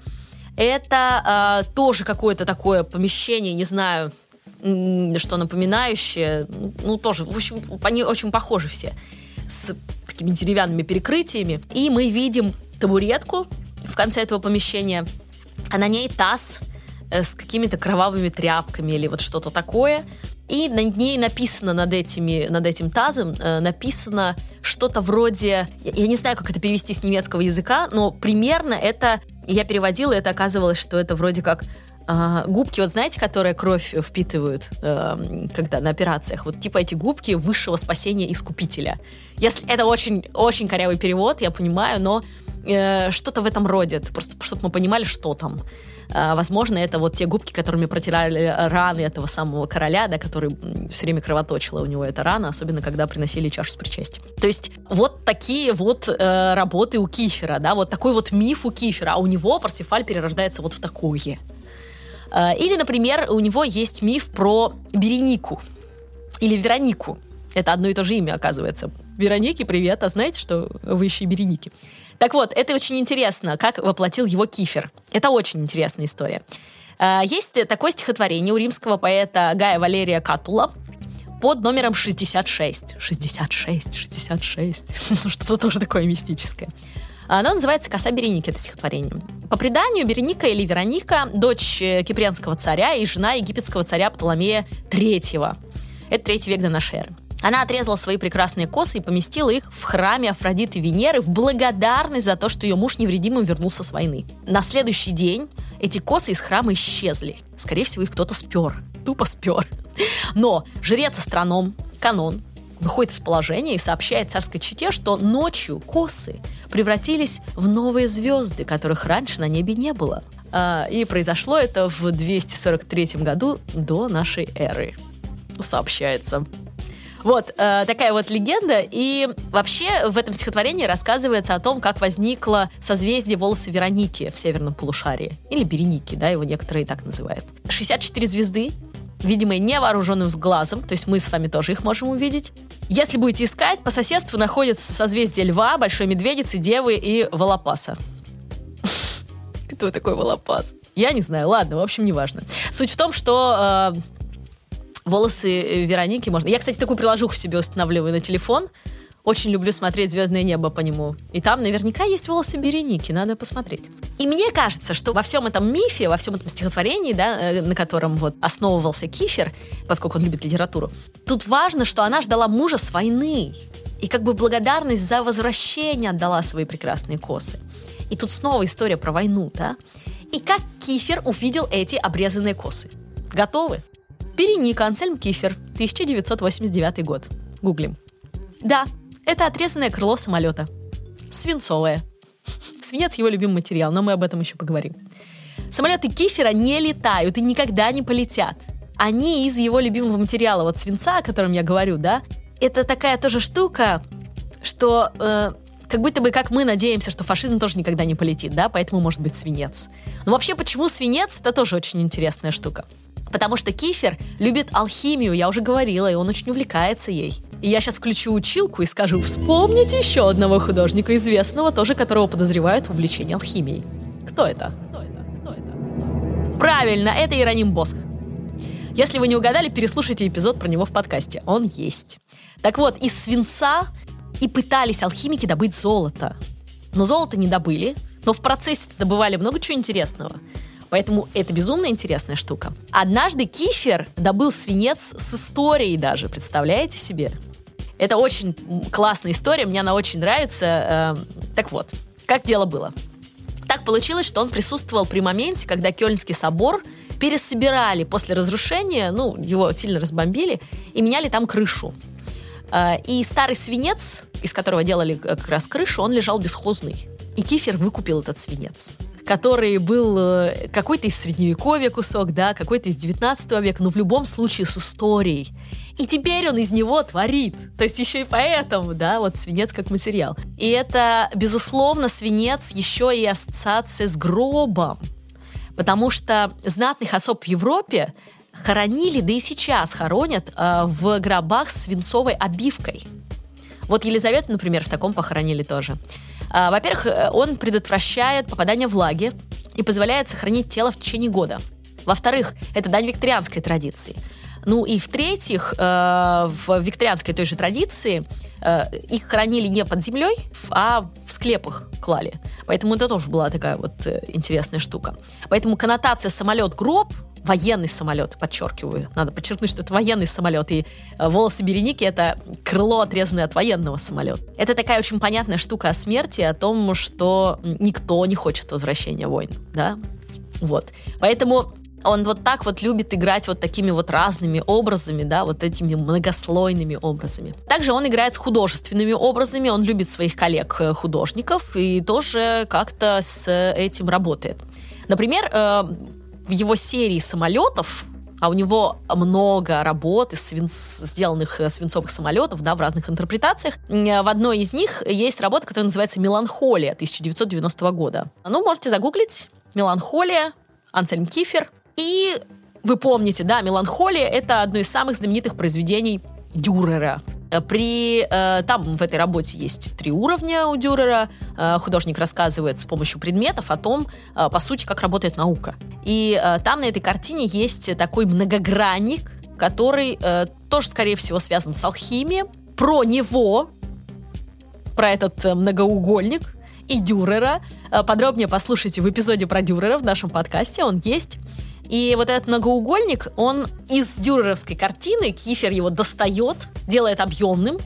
это э, тоже какое-то такое помещение, не знаю, что напоминающее, ну тоже, в общем, они очень похожи все, с такими деревянными перекрытиями. И мы видим табуретку в конце этого помещения, а на ней таз э, с какими-то кровавыми тряпками или вот что-то такое. И над ней написано над, этими, над этим тазом, э, написано что-то вроде, я, я не знаю, как это перевести с немецкого языка, но примерно это, я переводила, это оказывалось, что это вроде как а, губки, вот знаете, которые кровь впитывают, э, когда на операциях, вот типа эти губки высшего спасения искупителя. Если это очень, очень корявый перевод, я понимаю, но Э, что-то в этом роде, просто чтобы мы понимали, что там. Э, возможно, это вот те губки, которыми протирали раны этого самого короля, да, который все время кровоточила у него эта рана, особенно когда приносили чашу с причастием. То есть вот такие вот э, работы у Кифера, да, вот такой вот миф у Кифера, а у него Парсифаль перерождается вот в такое. Э, или, например, у него есть миф про Беренику или Веронику. Это одно и то же имя, оказывается. Вероники, привет, а знаете, что вы еще и Береники? Так вот, это очень интересно, как воплотил его Кифер. Это очень интересная история. А, есть такое стихотворение у римского поэта Гая Валерия Катула под номером 66. 66, 66. Что-то тоже такое мистическое. Оно называется «Коса Береники», это стихотворение. По преданию, Береника или Вероника – дочь э, киприанского царя и жена египетского царя Птоломея III. Это третий век до нашей эры. Она отрезала свои прекрасные косы и поместила их в храме Афродиты Венеры в благодарность за то, что ее муж невредимым вернулся с войны. На следующий день эти косы из храма исчезли. Скорее всего, их кто-то спер. Тупо спер. Но жрец-астроном Канон выходит из положения и сообщает царской чете, что ночью косы превратились в новые звезды, которых раньше на небе не было. А, и произошло это в 243 году до нашей эры. Сообщается. Вот, э, такая вот легенда. И вообще в этом стихотворении рассказывается о том, как возникло созвездие волосы Вероники в северном полушарии. Или Береники, да, его некоторые так называют. 64 звезды видимые невооруженным глазом, то есть мы с вами тоже их можем увидеть. Если будете искать, по соседству находятся созвездие Льва, Большой Медведицы, Девы и Волопаса. Кто такой Волопас? Я не знаю, ладно, в общем, неважно. Суть в том, что э, волосы Вероники можно... Я, кстати, такую приложуху себе устанавливаю на телефон, очень люблю смотреть «Звездное небо» по нему. И там наверняка есть волосы Береники, надо посмотреть. И мне кажется, что во всем этом мифе, во всем этом стихотворении, да, э, на котором вот основывался Кифер, поскольку он любит литературу, тут важно, что она ждала мужа с войны. И как бы благодарность за возвращение отдала свои прекрасные косы. И тут снова история про войну, да? И как Кифер увидел эти обрезанные косы? Готовы? Береника Ансельм Кифер, 1989 год. Гуглим. Да, это отрезанное крыло самолета. Свинцовое. Свинец его любимый материал, но мы об этом еще поговорим. Самолеты Кифера не летают и никогда не полетят. Они из его любимого материала, вот свинца, о котором я говорю, да, это такая тоже штука, что э, как будто бы как мы надеемся, что фашизм тоже никогда не полетит, да, поэтому может быть свинец. Но вообще, почему свинец, это тоже очень интересная штука. Потому что Кифер любит алхимию, я уже говорила, и он очень увлекается ей. И я сейчас включу училку и скажу, вспомните еще одного художника известного, тоже которого подозревают в увлечении алхимией. Кто это? Кто это? Кто это? Правильно, это Иероним Босх. Если вы не угадали, переслушайте эпизод про него в подкасте. Он есть. Так вот, из свинца и пытались алхимики добыть золото. Но золото не добыли, но в процессе добывали много чего интересного. Поэтому это безумно интересная штука. Однажды Кифер добыл свинец с историей даже, представляете себе? Это очень классная история, мне она очень нравится. Эм, так вот, как дело было? Так получилось, что он присутствовал при моменте, когда Кёльнский собор пересобирали после разрушения, ну, его сильно разбомбили, и меняли там крышу. Э, и старый свинец, из которого делали как раз крышу, он лежал бесхозный. И Кифер выкупил этот свинец который был э, какой-то из средневековья кусок, да, какой-то из 19 века, но в любом случае с историей. И теперь он из него творит. То есть еще и поэтому, да, вот свинец как материал. И это, безусловно, свинец еще и ассоциация с гробом. Потому что знатных особ в Европе хоронили, да и сейчас хоронят э, в гробах с свинцовой обивкой. Вот Елизавету, например, в таком похоронили тоже. А, во-первых, э, он предотвращает попадание влаги и позволяет сохранить тело в течение года. Во-вторых, это дань викторианской традиции. Ну и в-третьих, э, в викторианской той же традиции э, их хранили не под землей, а в склепах клали. Поэтому это тоже была такая вот интересная штука. Поэтому коннотация самолет-гроб военный самолет, подчеркиваю. Надо подчеркнуть, что это военный самолет, и э, волосы Береники — это крыло, отрезанное от военного самолета. Это такая очень понятная штука о смерти, о том, что никто не хочет возвращения войн, да? Вот. Поэтому он вот так вот любит играть вот такими вот разными образами, да, вот этими многослойными образами. Также он играет с художественными образами, он любит своих коллег-художников э, и тоже как-то с этим работает. Например, э, в его серии самолетов, а у него много работ из свин... сделанных э, свинцовых самолетов, да, в разных интерпретациях. В одной из них есть работа, которая называется «Меланхолия» 1990 года. Ну, можете загуглить «Меланхолия», Ансельм Кифер. И вы помните, да, «Меланхолия» — это одно из самых знаменитых произведений Дюрера. При, э, там в этой работе есть три уровня у Дюрера. Э, художник рассказывает с помощью предметов о том, э, по сути, как работает наука. И э, там на этой картине есть такой многогранник, который э, тоже, скорее всего, связан с алхимией. Про него, про этот э, многоугольник и Дюрера, э, подробнее послушайте в эпизоде про Дюрера в нашем подкасте, он есть. И вот этот многоугольник, он из дюреровской картины, Кифер его достает, делает объемным,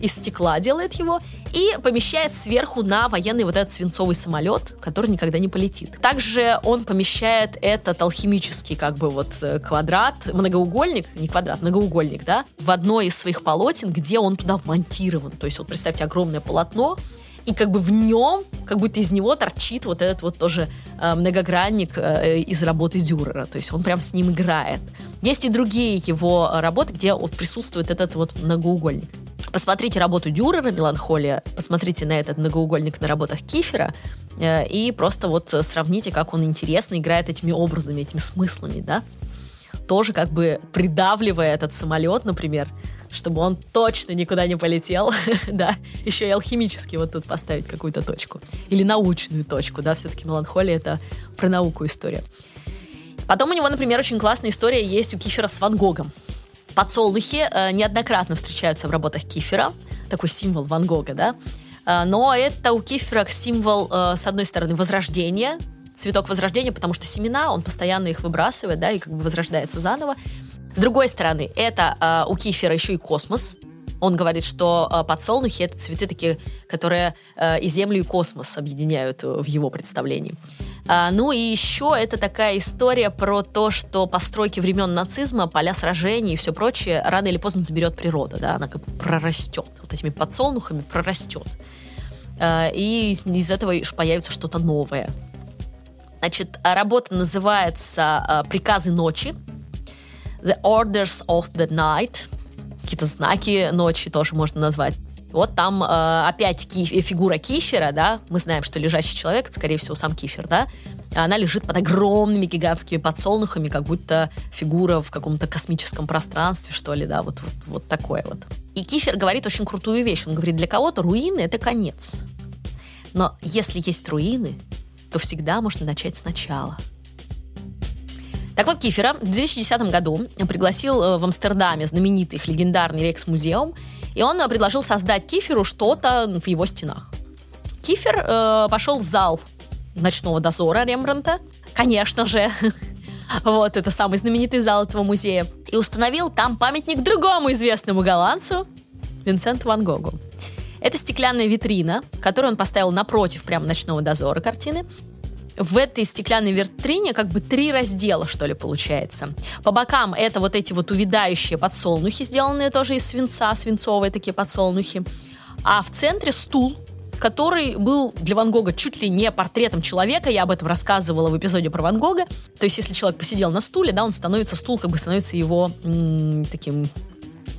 из стекла делает его и помещает сверху на военный вот этот свинцовый самолет, который никогда не полетит. Также он помещает этот алхимический как бы вот э, квадрат, многоугольник, не квадрат, многоугольник, да, в одно из своих полотен, где он туда вмонтирован. То есть вот представьте огромное полотно, и как бы в нем, как будто из него торчит вот этот вот тоже э, многогранник э, из работы Дюрера, то есть он прям с ним играет. Есть и другие его работы, где вот присутствует этот вот многоугольник. Посмотрите работу Дюрера «Меланхолия», посмотрите на этот многоугольник на работах Кифера, э, и просто вот сравните, как он интересно играет этими образами, этими смыслами, да. тоже как бы придавливая этот самолет, например, чтобы он точно никуда не полетел, да, еще и алхимически вот тут поставить какую-то точку. Или научную точку, да, все-таки меланхолия — это про науку история. Потом у него, например, очень классная история есть у Кифера с Ван Гогом. Подсолнухи э, неоднократно встречаются в работах Кифера, такой символ Ван Гога, да, э, но это у Кифера символ, э, с одной стороны, возрождения, цветок возрождения, потому что семена, он постоянно их выбрасывает, да, и как бы возрождается заново. Другой стороны, это э, у Кифера еще и космос. Он говорит, что э, подсолнухи это цветы такие, которые э, и Землю, и космос объединяют в его представлении. А, ну и еще это такая история про то, что постройки времен нацизма, поля сражений и все прочее рано или поздно заберет природа, да, она как бы прорастет, вот этими подсолнухами прорастет. А, и из, из этого появится что-то новое. Значит, работа называется «Приказы ночи», The Orders of the Night, какие-то знаки ночи тоже можно назвать. Вот там э, опять ки- фигура Кифера, да, мы знаем, что лежащий человек, это, скорее всего, сам Кифер, да, она лежит под огромными гигантскими подсолнухами, как будто фигура в каком-то космическом пространстве, что ли, да, вот, вот, вот такое вот. И Кифер говорит очень крутую вещь, он говорит, для кого-то руины — это конец. Но если есть руины, то всегда можно начать сначала. Так вот, Кифера в 2010 году пригласил э, в Амстердаме знаменитый их легендарный Рекс-музеум, и он предложил создать Киферу что-то в его стенах. Кифер э, пошел в зал ночного дозора Рембранта, конечно же, вот, это самый знаменитый зал этого музея, и установил там памятник другому известному голландцу, Винсенту Ван Гогу. Это стеклянная витрина, которую он поставил напротив прямо ночного дозора картины, в этой стеклянной витрине как бы три раздела, что ли, получается. По бокам это вот эти вот увядающие подсолнухи, сделанные тоже из свинца, свинцовые такие подсолнухи. А в центре стул, который был для Ван Гога чуть ли не портретом человека. Я об этом рассказывала в эпизоде про Ван Гога. То есть, если человек посидел на стуле, да, он становится, стул как бы становится его м- таким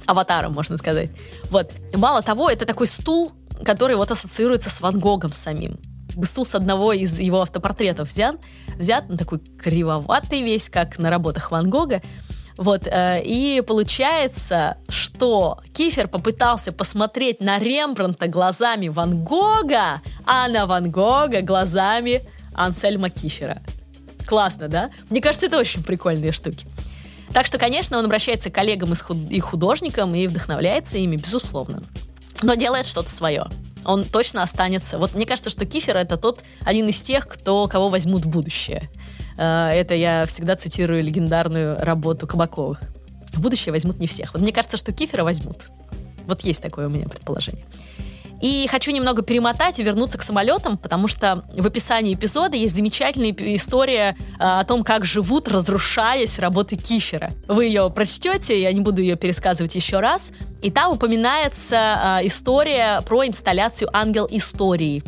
аватаром, можно сказать. Вот. Мало того, это такой стул, который вот ассоциируется с Ван Гогом самим стул с одного из его автопортретов взят, взят, он такой кривоватый весь, как на работах Ван Гога. Вот, э, и получается, что Кифер попытался посмотреть на Рембранта глазами Ван Гога, а на Ван Гога глазами Ансельма Кифера. Классно, да? Мне кажется, это очень прикольные штуки. Так что, конечно, он обращается к коллегам и художникам и вдохновляется ими, безусловно. Но делает что-то свое он точно останется. Вот мне кажется, что Кифер это тот один из тех, кто кого возьмут в будущее. Э, это я всегда цитирую легендарную работу Кабаковых. В будущее возьмут не всех. Вот мне кажется, что Кифера возьмут. Вот есть такое у меня предположение. И хочу немного перемотать и вернуться к самолетам, потому что в описании эпизода есть замечательная история а, о том, как живут, разрушаясь работы Кифера. Вы ее прочтете, я не буду ее пересказывать еще раз. И там упоминается а, история про инсталляцию «Ангел истории».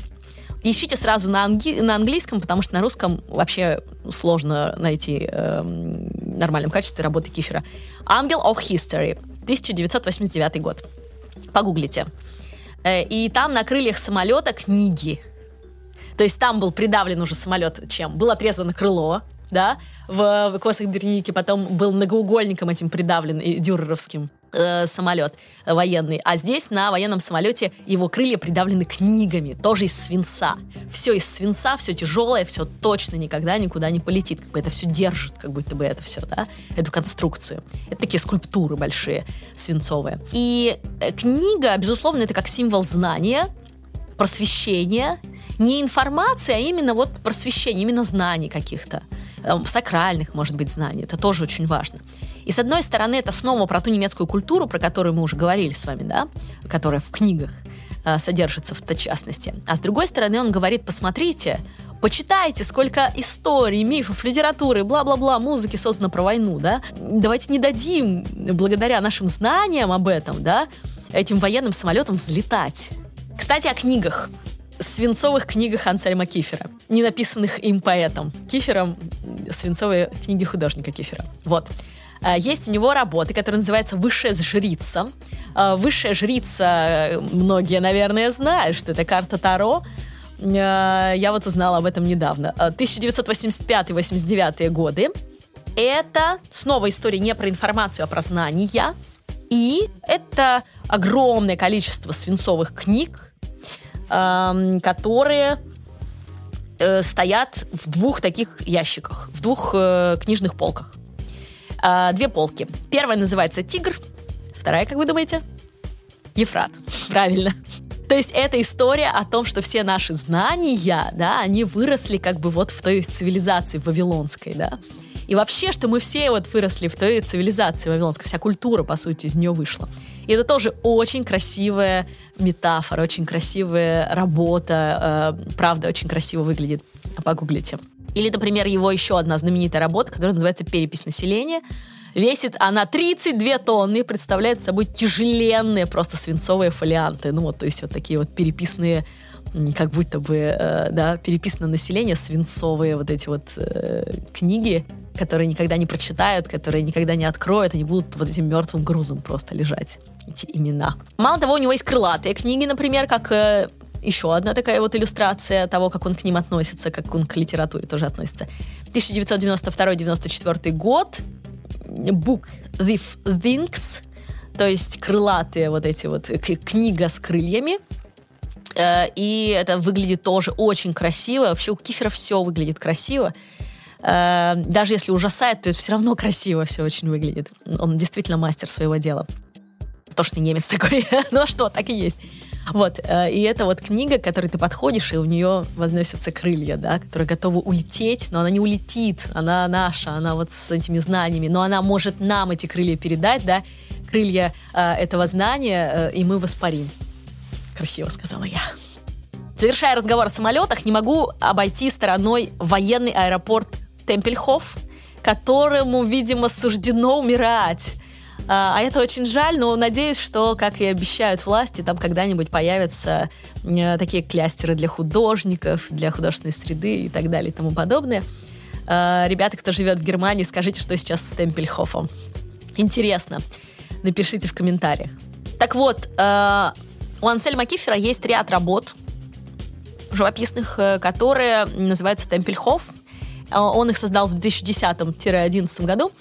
Ищите сразу на, анги- на английском, потому что на русском вообще сложно найти э, в нормальном качестве работы Кифера. «Ангел of History», 1989 год. Погуглите. Э, и там на крыльях самолета книги. То есть там был придавлен уже самолет чем? Было отрезано крыло, да, в, в косах Берники, потом был многоугольником этим придавлен и дюреровским э, самолет военный. А здесь на военном самолете его крылья придавлены книгами, тоже из свинца. Все из свинца, все тяжелое, все точно никогда никуда не полетит. Как бы это все держит, как будто бы это все, да, эту конструкцию. Это такие скульптуры большие, свинцовые. И э, книга, безусловно, это как символ знания, просвещения, не информации, а именно вот просвещения, именно знаний каких-то, эм, сакральных, может быть, знаний. Это тоже очень важно. И с одной стороны, это снова про ту немецкую культуру, про которую мы уже говорили с вами, да, которая в книгах э, содержится в частности. А с другой стороны, он говорит, посмотрите, почитайте, сколько историй, мифов, литературы, бла-бла-бла, музыки создано про войну, да. Давайте не дадим, благодаря нашим знаниям об этом, да, этим военным самолетам взлетать. Кстати, о книгах свинцовых книгах Ансельма Кифера, не написанных им поэтом. Кифером свинцовые книги художника Кифера. Вот. Э, есть у него работы, которая называется «Высшая жрица». Э, «Высшая жрица», многие, наверное, знают, что это карта Таро. Я вот узнала об этом недавно. 1985-89 годы. это снова история не про информацию, а про знания. И это огромное количество свинцовых книг, э, которые э, стоят в двух таких ящиках, в двух э, книжных полках. Э, две полки. Первая называется «Тигр», вторая, как вы думаете? Ефрат. Правильно. То есть это история о том, что все наши знания, да, они выросли как бы вот в той цивилизации вавилонской, да. И вообще, что мы все вот выросли в той цивилизации вавилонской, вся культура, по сути, из нее вышла. И это тоже очень красивая метафора, очень красивая работа, э, правда, очень красиво выглядит. Погуглите. Или, например, его еще одна знаменитая работа, которая называется «Перепись населения», Весит она 32 тонны и представляет собой тяжеленные просто свинцовые фолианты. Ну вот, то есть вот такие вот переписные как будто бы, э, да, переписано население, свинцовые вот эти вот э, книги, которые никогда не прочитают, которые никогда не откроют, они будут вот этим мертвым грузом просто лежать, эти имена. Мало того, у него есть крылатые книги, например, как э, еще одна такая вот иллюстрация того, как он к ним относится, как он к литературе тоже относится. 1992-94 год, book with wings, то есть крылатые вот эти вот, книга с крыльями, э, и это выглядит тоже очень красиво. Вообще у Кифера все выглядит красиво. Э, даже если ужасает, то это все равно красиво все очень выглядит. Он действительно мастер своего дела. То, что немец такой. ну а что, так и есть. Вот, э, и это вот книга, к которой ты подходишь, и у нее возносятся крылья, да, которые готовы улететь, но она не улетит, она наша, она вот с этими знаниями, но она может нам эти крылья передать, да, крылья э, этого знания, э, и мы воспарим. Красиво сказала я. Завершая разговор о самолетах, не могу обойти стороной военный аэропорт Темпельхоф, которому, видимо, суждено умирать. А, а это очень жаль, но надеюсь, что, как и обещают власти, там когда-нибудь появятся э, такие клястеры для художников, для художественной среды и так далее и тому подобное. А, ребята, кто живет в Германии, скажите, что сейчас с Темпельхофом. Интересно. Напишите в комментариях. Так вот, э, у Ансельма Кифера есть ряд работ живописных, э, которые называются Темпельхоф. Он их создал в 2010-2011 году.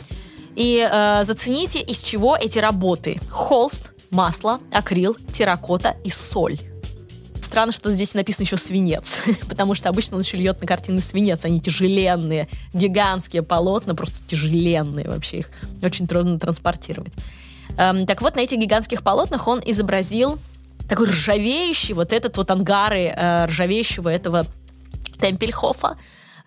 И э, зацените, из чего эти работы. Холст, масло, акрил, терракота и соль. Странно, что здесь написано еще свинец, потому что обычно он еще льет на картины свинец. Они тяжеленные, гигантские полотна, просто тяжеленные вообще. Их очень трудно транспортировать. Эм, так вот, на этих гигантских полотнах он изобразил такой ржавеющий, вот этот вот ангары э, ржавеющего этого Темпельхофа,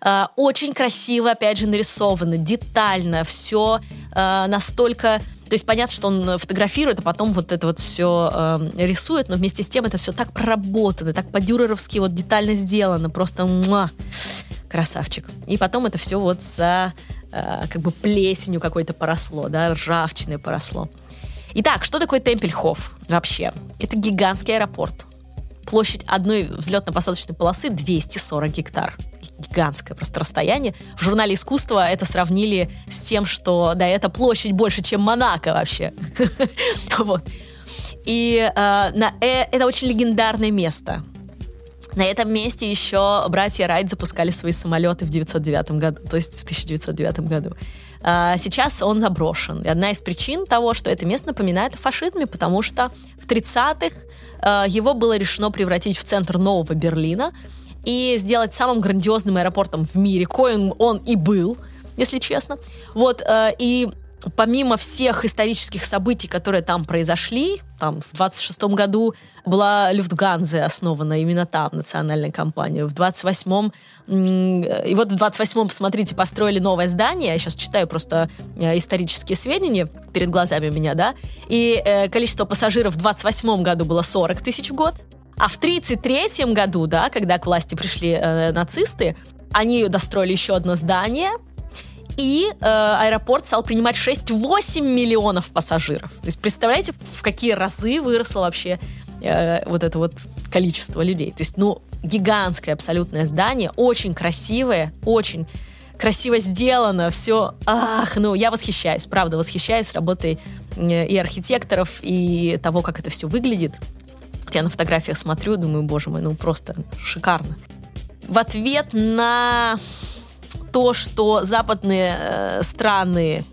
Э, очень красиво, опять же, нарисовано, детально, все э, настолько... То есть понятно, что он фотографирует, а потом вот это вот все э, рисует, но вместе с тем это все так проработано, так по-дюреровски вот детально сделано, просто муа, красавчик. И потом это все вот за э, как бы плесенью какой-то поросло, да, ржавчиной поросло. Итак, что такое Темпельхоф вообще? Это гигантский аэропорт. Площадь одной взлетно-посадочной полосы 240 гектар гигантское просто расстояние. В журнале искусства это сравнили с тем, что, да, это площадь больше, чем Монако вообще. Вот. И э, э, это очень легендарное место. На этом месте еще братья Райт запускали свои самолеты в 1909 году, то есть в 1909 году. А, сейчас он заброшен. И одна из причин того, что это место напоминает о фашизме, потому что в 30-х э, его было решено превратить в центр нового Берлина, и сделать самым грандиозным аэропортом в мире, коим он и был, если честно. Вот, э, и помимо всех исторических событий, которые там произошли, там в 26 году была Люфтганзе основана именно там, национальная компания. В 28-м, и вот в 28-м, посмотрите, построили новое здание, я сейчас читаю просто э, исторические сведения перед глазами меня, да, и э, количество пассажиров в 28 году было 40 тысяч в год, а в 1933 году, да, когда к власти пришли э, нацисты, они достроили еще одно здание, и э, аэропорт стал принимать 6-8 миллионов пассажиров. То есть представляете, в какие разы выросло вообще э, вот это вот количество людей. То есть, ну, гигантское абсолютное здание, очень красивое, очень красиво сделано, все, ах, ну, я восхищаюсь, правда, восхищаюсь работой и архитекторов, и того, как это все выглядит. Я на фотографиях смотрю, думаю, боже мой, ну просто шикарно. В ответ на то, что западные э, страны,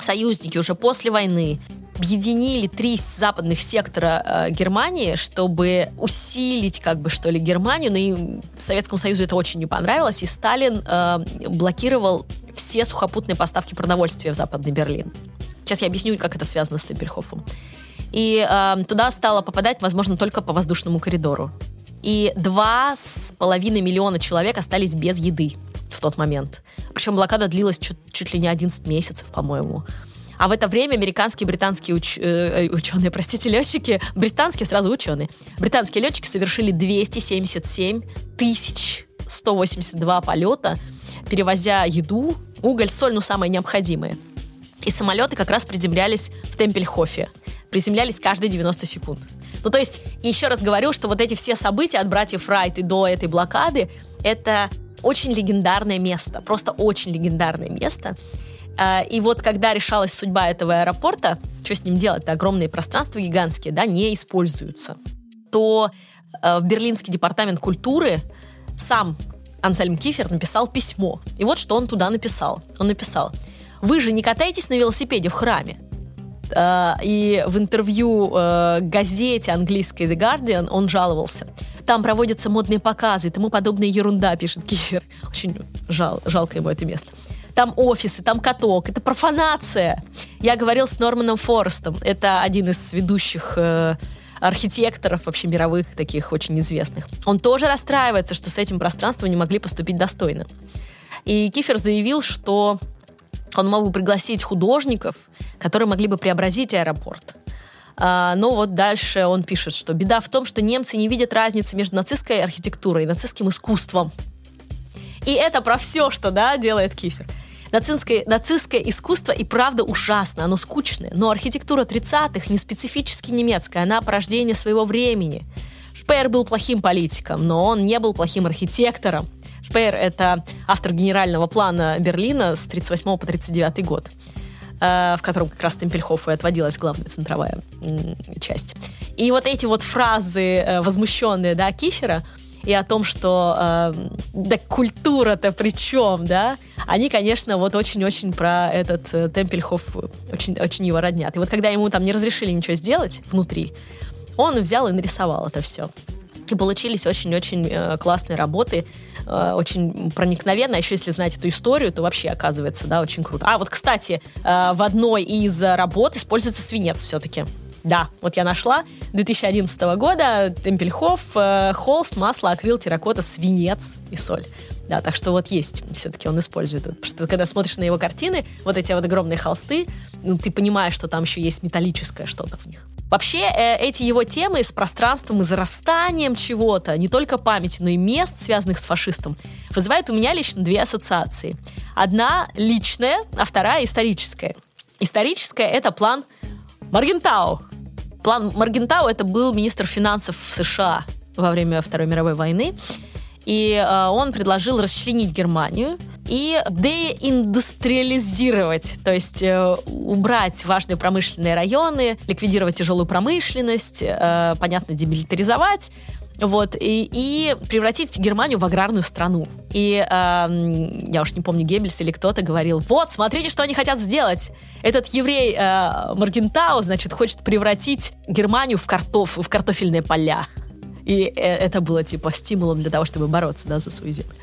союзники уже после войны объединили три западных сектора э, Германии, чтобы усилить, как бы, что ли, Германию. Но и Советскому Союзу это очень не понравилось, и Сталин э, блокировал все сухопутные поставки продовольствия в Западный Берлин. Сейчас я объясню, как это связано с Темпельхофом. И э, туда стало попадать, возможно, только по воздушному коридору. И два с половиной миллиона человек остались без еды в тот момент. Причем блокада длилась чуть, чуть ли не 11 месяцев, по-моему. А в это время американские и британские уч, э, э ученые, простите, летчики, британские сразу ученые, британские летчики совершили 277 тысяч 182 полета, перевозя еду, уголь, соль, ну, самое необходимое. И самолеты как раз приземлялись в Темпельхофе. Приземлялись каждые 90 секунд. Ну, то есть, еще раз говорю, что вот эти все события от братьев Райт и до этой блокады, это очень легендарное место, просто очень легендарное место. А, и вот когда решалась судьба этого аэропорта, что с ним делать, огромные пространства гигантские, да, не используются, то э, в Берлинский департамент культуры сам Ансельм Кифер написал письмо. И вот что он туда написал. Он написал, вы же не катаетесь на велосипеде в храме. Uh, и в интервью uh, газете английской The Guardian он жаловался. Там проводятся модные показы тому подобная ерунда, пишет Кифер. Очень жал, жалко ему это место там офисы, там каток, это профанация. Я говорил с Норманом Форестом, это один из ведущих э, архитекторов вообще мировых, таких очень известных. Он тоже расстраивается, что с этим пространством не могли поступить достойно. И Кифер заявил, что он мог бы пригласить художников, которые могли бы преобразить аэропорт. А, но вот дальше он пишет, что беда в том, что немцы не видят разницы между нацистской архитектурой и нацистским искусством. И это про все, что да, делает Кифер. Нацистское, нацистское искусство и правда ужасно, оно скучное, но архитектура 30-х не специфически немецкая, она порождение своего времени. Шпеер был плохим политиком, но он не был плохим архитектором. Шпеер — это автор генерального плана Берлина с 38 по 39 год э, в котором как раз Темпельхофу и отводилась главная центровая часть. И вот эти вот фразы э, возмущенные, да, Кифера, и о том, что э, да культура-то при чем, да, они, конечно, вот очень-очень про этот э, Темпельхоф очень, очень его роднят. И вот когда ему там не разрешили ничего сделать внутри, он взял и нарисовал это все. И получились очень-очень э, классные работы, э, очень проникновенно. А еще если знать эту историю, то вообще оказывается, да, очень круто. А вот, кстати, э, в одной из работ используется свинец все-таки. Да, вот я нашла 2011 года Темпельхоф, э, холст, масло, акрил, терракота, свинец и соль. Да, так что вот есть, все-таки он использует. Потому что когда смотришь на его картины, вот эти вот огромные холсты, ну, ты понимаешь, что там еще есть металлическое что-то в них. Вообще, э, эти его темы с пространством и зарастанием чего-то, не только памяти, но и мест, связанных с фашистом, вызывают у меня лично две ассоциации. Одна личная, а вторая историческая. Историческая — это план Маргентау, План Маргентау это был министр финансов США во время Второй мировой войны. И э, он предложил расчленить Германию и деиндустриализировать, то есть э, убрать важные промышленные районы, ликвидировать тяжелую промышленность, э, понятно, демилитаризовать, вот, и, и превратить Германию в аграрную страну. И э, я уж не помню, Геббельс или кто-то говорил, вот, смотрите, что они хотят сделать. Этот еврей э, Маргентау, значит, хочет превратить Германию в, картоф, в картофельные поля. И э, это было, типа, стимулом для того, чтобы бороться, да, за свою землю.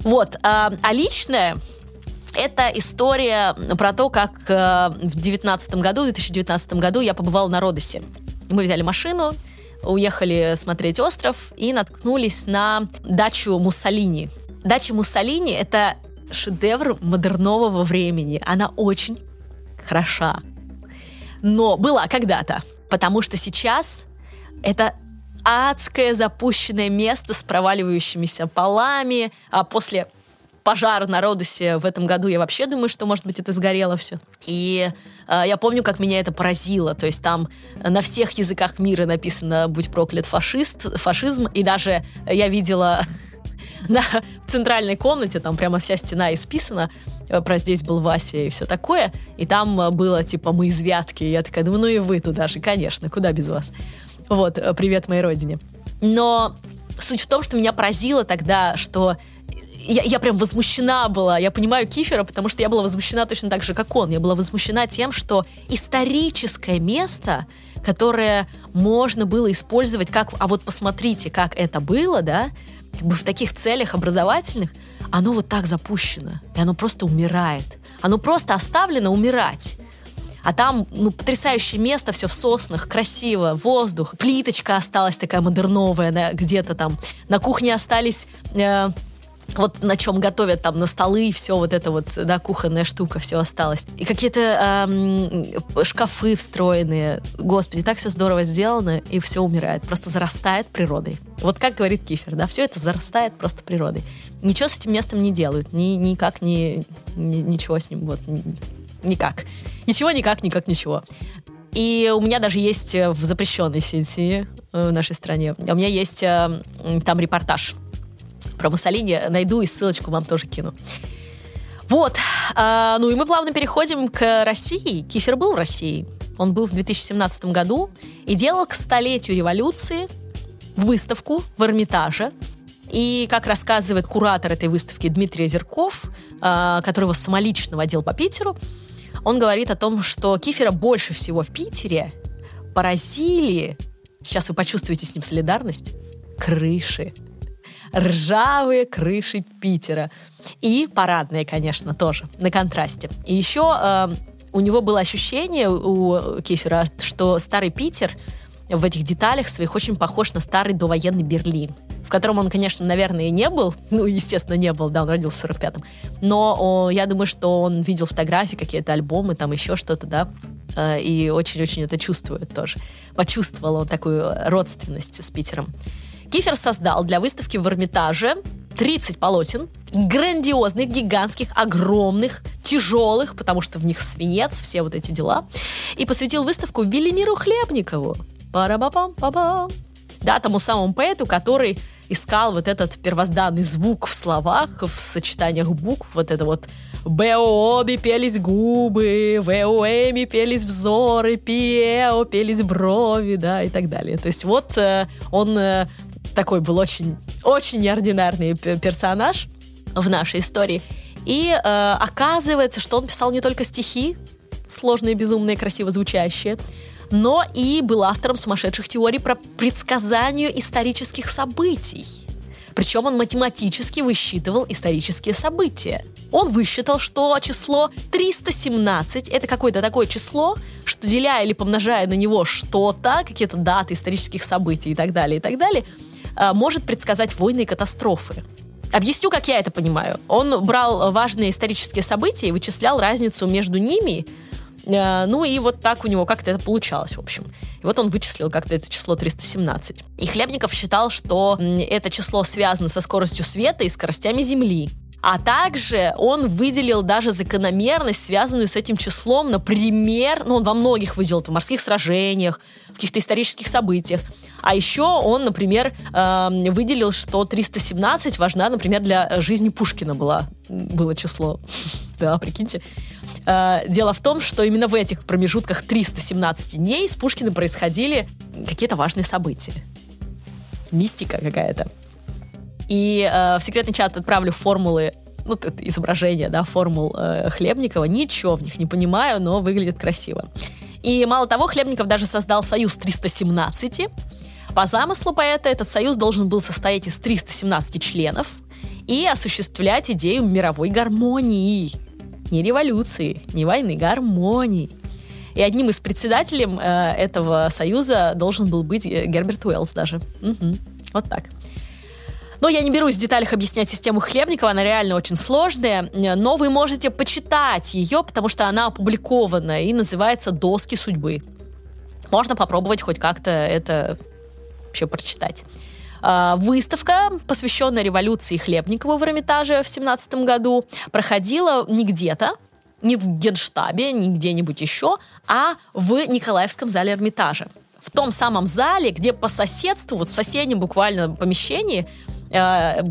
Вот, э, а личное, это история про то, как э, в 2019 году, в 2019 году я побывала на Родосе. Мы взяли машину, уехали смотреть остров и наткнулись на дачу Муссолини. Дача Муссолини — это шедевр модернового времени. Она очень хороша. Но была когда-то. Потому что сейчас это адское запущенное место с проваливающимися полами, а после пожар на Родосе в этом году, я вообще думаю, что, может быть, это сгорело все. И э, я помню, как меня это поразило. То есть там на всех языках мира написано «Будь проклят фашист», фашизм, и даже я видела на центральной комнате, там прямо вся стена исписана, э, про «Здесь был Вася» и все такое, и там было типа «Мы из Вятки», я такая думаю, ну и вы туда же, конечно, куда без вас. Вот, э, привет моей родине. Но суть в том, что меня поразило тогда, что я, я прям возмущена была. Я понимаю Кифера, потому что я была возмущена точно так же, как он. Я была возмущена тем, что историческое место, которое можно было использовать как... А вот посмотрите, как это было, да, как бы в таких целях образовательных, оно вот так запущено. И оно просто умирает. Оно просто оставлено умирать. А там, ну, потрясающее место, все в соснах, красиво, воздух. Плиточка осталась такая модерновая да, где-то там. На кухне остались... Э, вот на чем готовят там на столы, все вот это вот, да, кухонная штука, все осталось. И какие-то эм, шкафы встроенные. Господи, так все здорово сделано, и все умирает. Просто зарастает природой. Вот как говорит Кифер, да, все это зарастает просто природой. Ничего с этим местом не делают, ни, никак не, ни, ничего с ним, вот, никак. Ничего, никак, никак, ничего. И у меня даже есть э, в запрещенной сети э, в нашей стране, у меня есть э, там репортаж про Муссолини. Найду и ссылочку вам тоже кину. Вот. А, ну и мы плавно переходим к России. Кифер был в России. Он был в 2017 году и делал к столетию революции выставку в Эрмитаже. И, как рассказывает куратор этой выставки Дмитрий Озерков, а, который его самолично водил по Питеру, он говорит о том, что Кифера больше всего в Питере поразили, сейчас вы почувствуете с ним солидарность, крыши. Ржавые крыши Питера. И парадные, конечно, тоже, на контрасте. И еще э, у него было ощущение, у Кифера, что старый Питер в этих деталях своих очень похож на старый довоенный Берлин в котором он, конечно, наверное, и не был, ну, естественно, не был, да, он родился в 45-м, но о, я думаю, что он видел фотографии, какие-то альбомы, там еще что-то, да, э, и очень-очень это чувствует тоже. Почувствовал он такую родственность с Питером. Кифер создал для выставки в Эрмитаже 30 полотен, грандиозных, гигантских, огромных, тяжелых, потому что в них свинец, все вот эти дела, и посвятил выставку Велимиру Хлебникову. Пара-ба-пам-па-бам. Да, тому самому поэту, который искал вот этот первозданный звук в словах, в сочетаниях букв, вот это вот БООБи пелись губы, ВОЭМи пелись взоры, ПИЭО пелись брови, да, и так далее. То есть вот э, он э, такой был очень, очень неординарный персонаж в нашей истории. И э, оказывается, что он писал не только стихи, сложные, безумные, красиво звучащие, но и был автором сумасшедших теорий про предсказание исторических событий. Причем он математически высчитывал исторические события. Он высчитал, что число 317 это какое-то такое число, что деляя или помножая на него что-то, какие-то даты исторических событий и так далее, и так далее, а, может предсказать войны и катастрофы. Объясню, как я это понимаю. Он брал важные исторические события и вычислял разницу между ними ну и вот так у него как-то это получалось, в общем. И вот он вычислил как-то это число 317. И Хлебников считал, что это число связано со скоростью света и скоростями Земли. А также он выделил даже закономерность, связанную с этим числом, например, ну, он во многих выделил, в морских сражениях, в каких-то исторических событиях. А еще он, например, э, выделил, что 317 важна, например, для жизни Пушкина была, было число. Да, прикиньте. Э, дело в том, что именно в этих промежутках 317 дней с Пушкиным происходили какие-то важные события. Мистика какая-то. И э, в секретный чат отправлю формулы ну, изображение, да, формул э, Хлебникова. Ничего в них не понимаю, но выглядит красиво. И мало того, Хлебников даже создал союз 317. По замыслу поэта этот союз должен был состоять из 317 членов и осуществлять идею мировой гармонии не революции, не войны, гармонии. И одним из председателей э, этого союза должен был быть э, Герберт Уэллс даже. Угу. Вот так. Но я не берусь в деталях объяснять систему Хлебникова, она реально очень сложная, но вы можете почитать ее, потому что она опубликована и называется «Доски судьбы». Можно попробовать хоть как-то это вообще прочитать. А, выставка, посвященная революции Хлебникова в Эрмитаже в 17 году, проходила не где-то, не в Генштабе, не где-нибудь еще, а в Николаевском зале Эрмитажа. В том самом зале, где по соседству, вот в соседнем буквально помещении, э,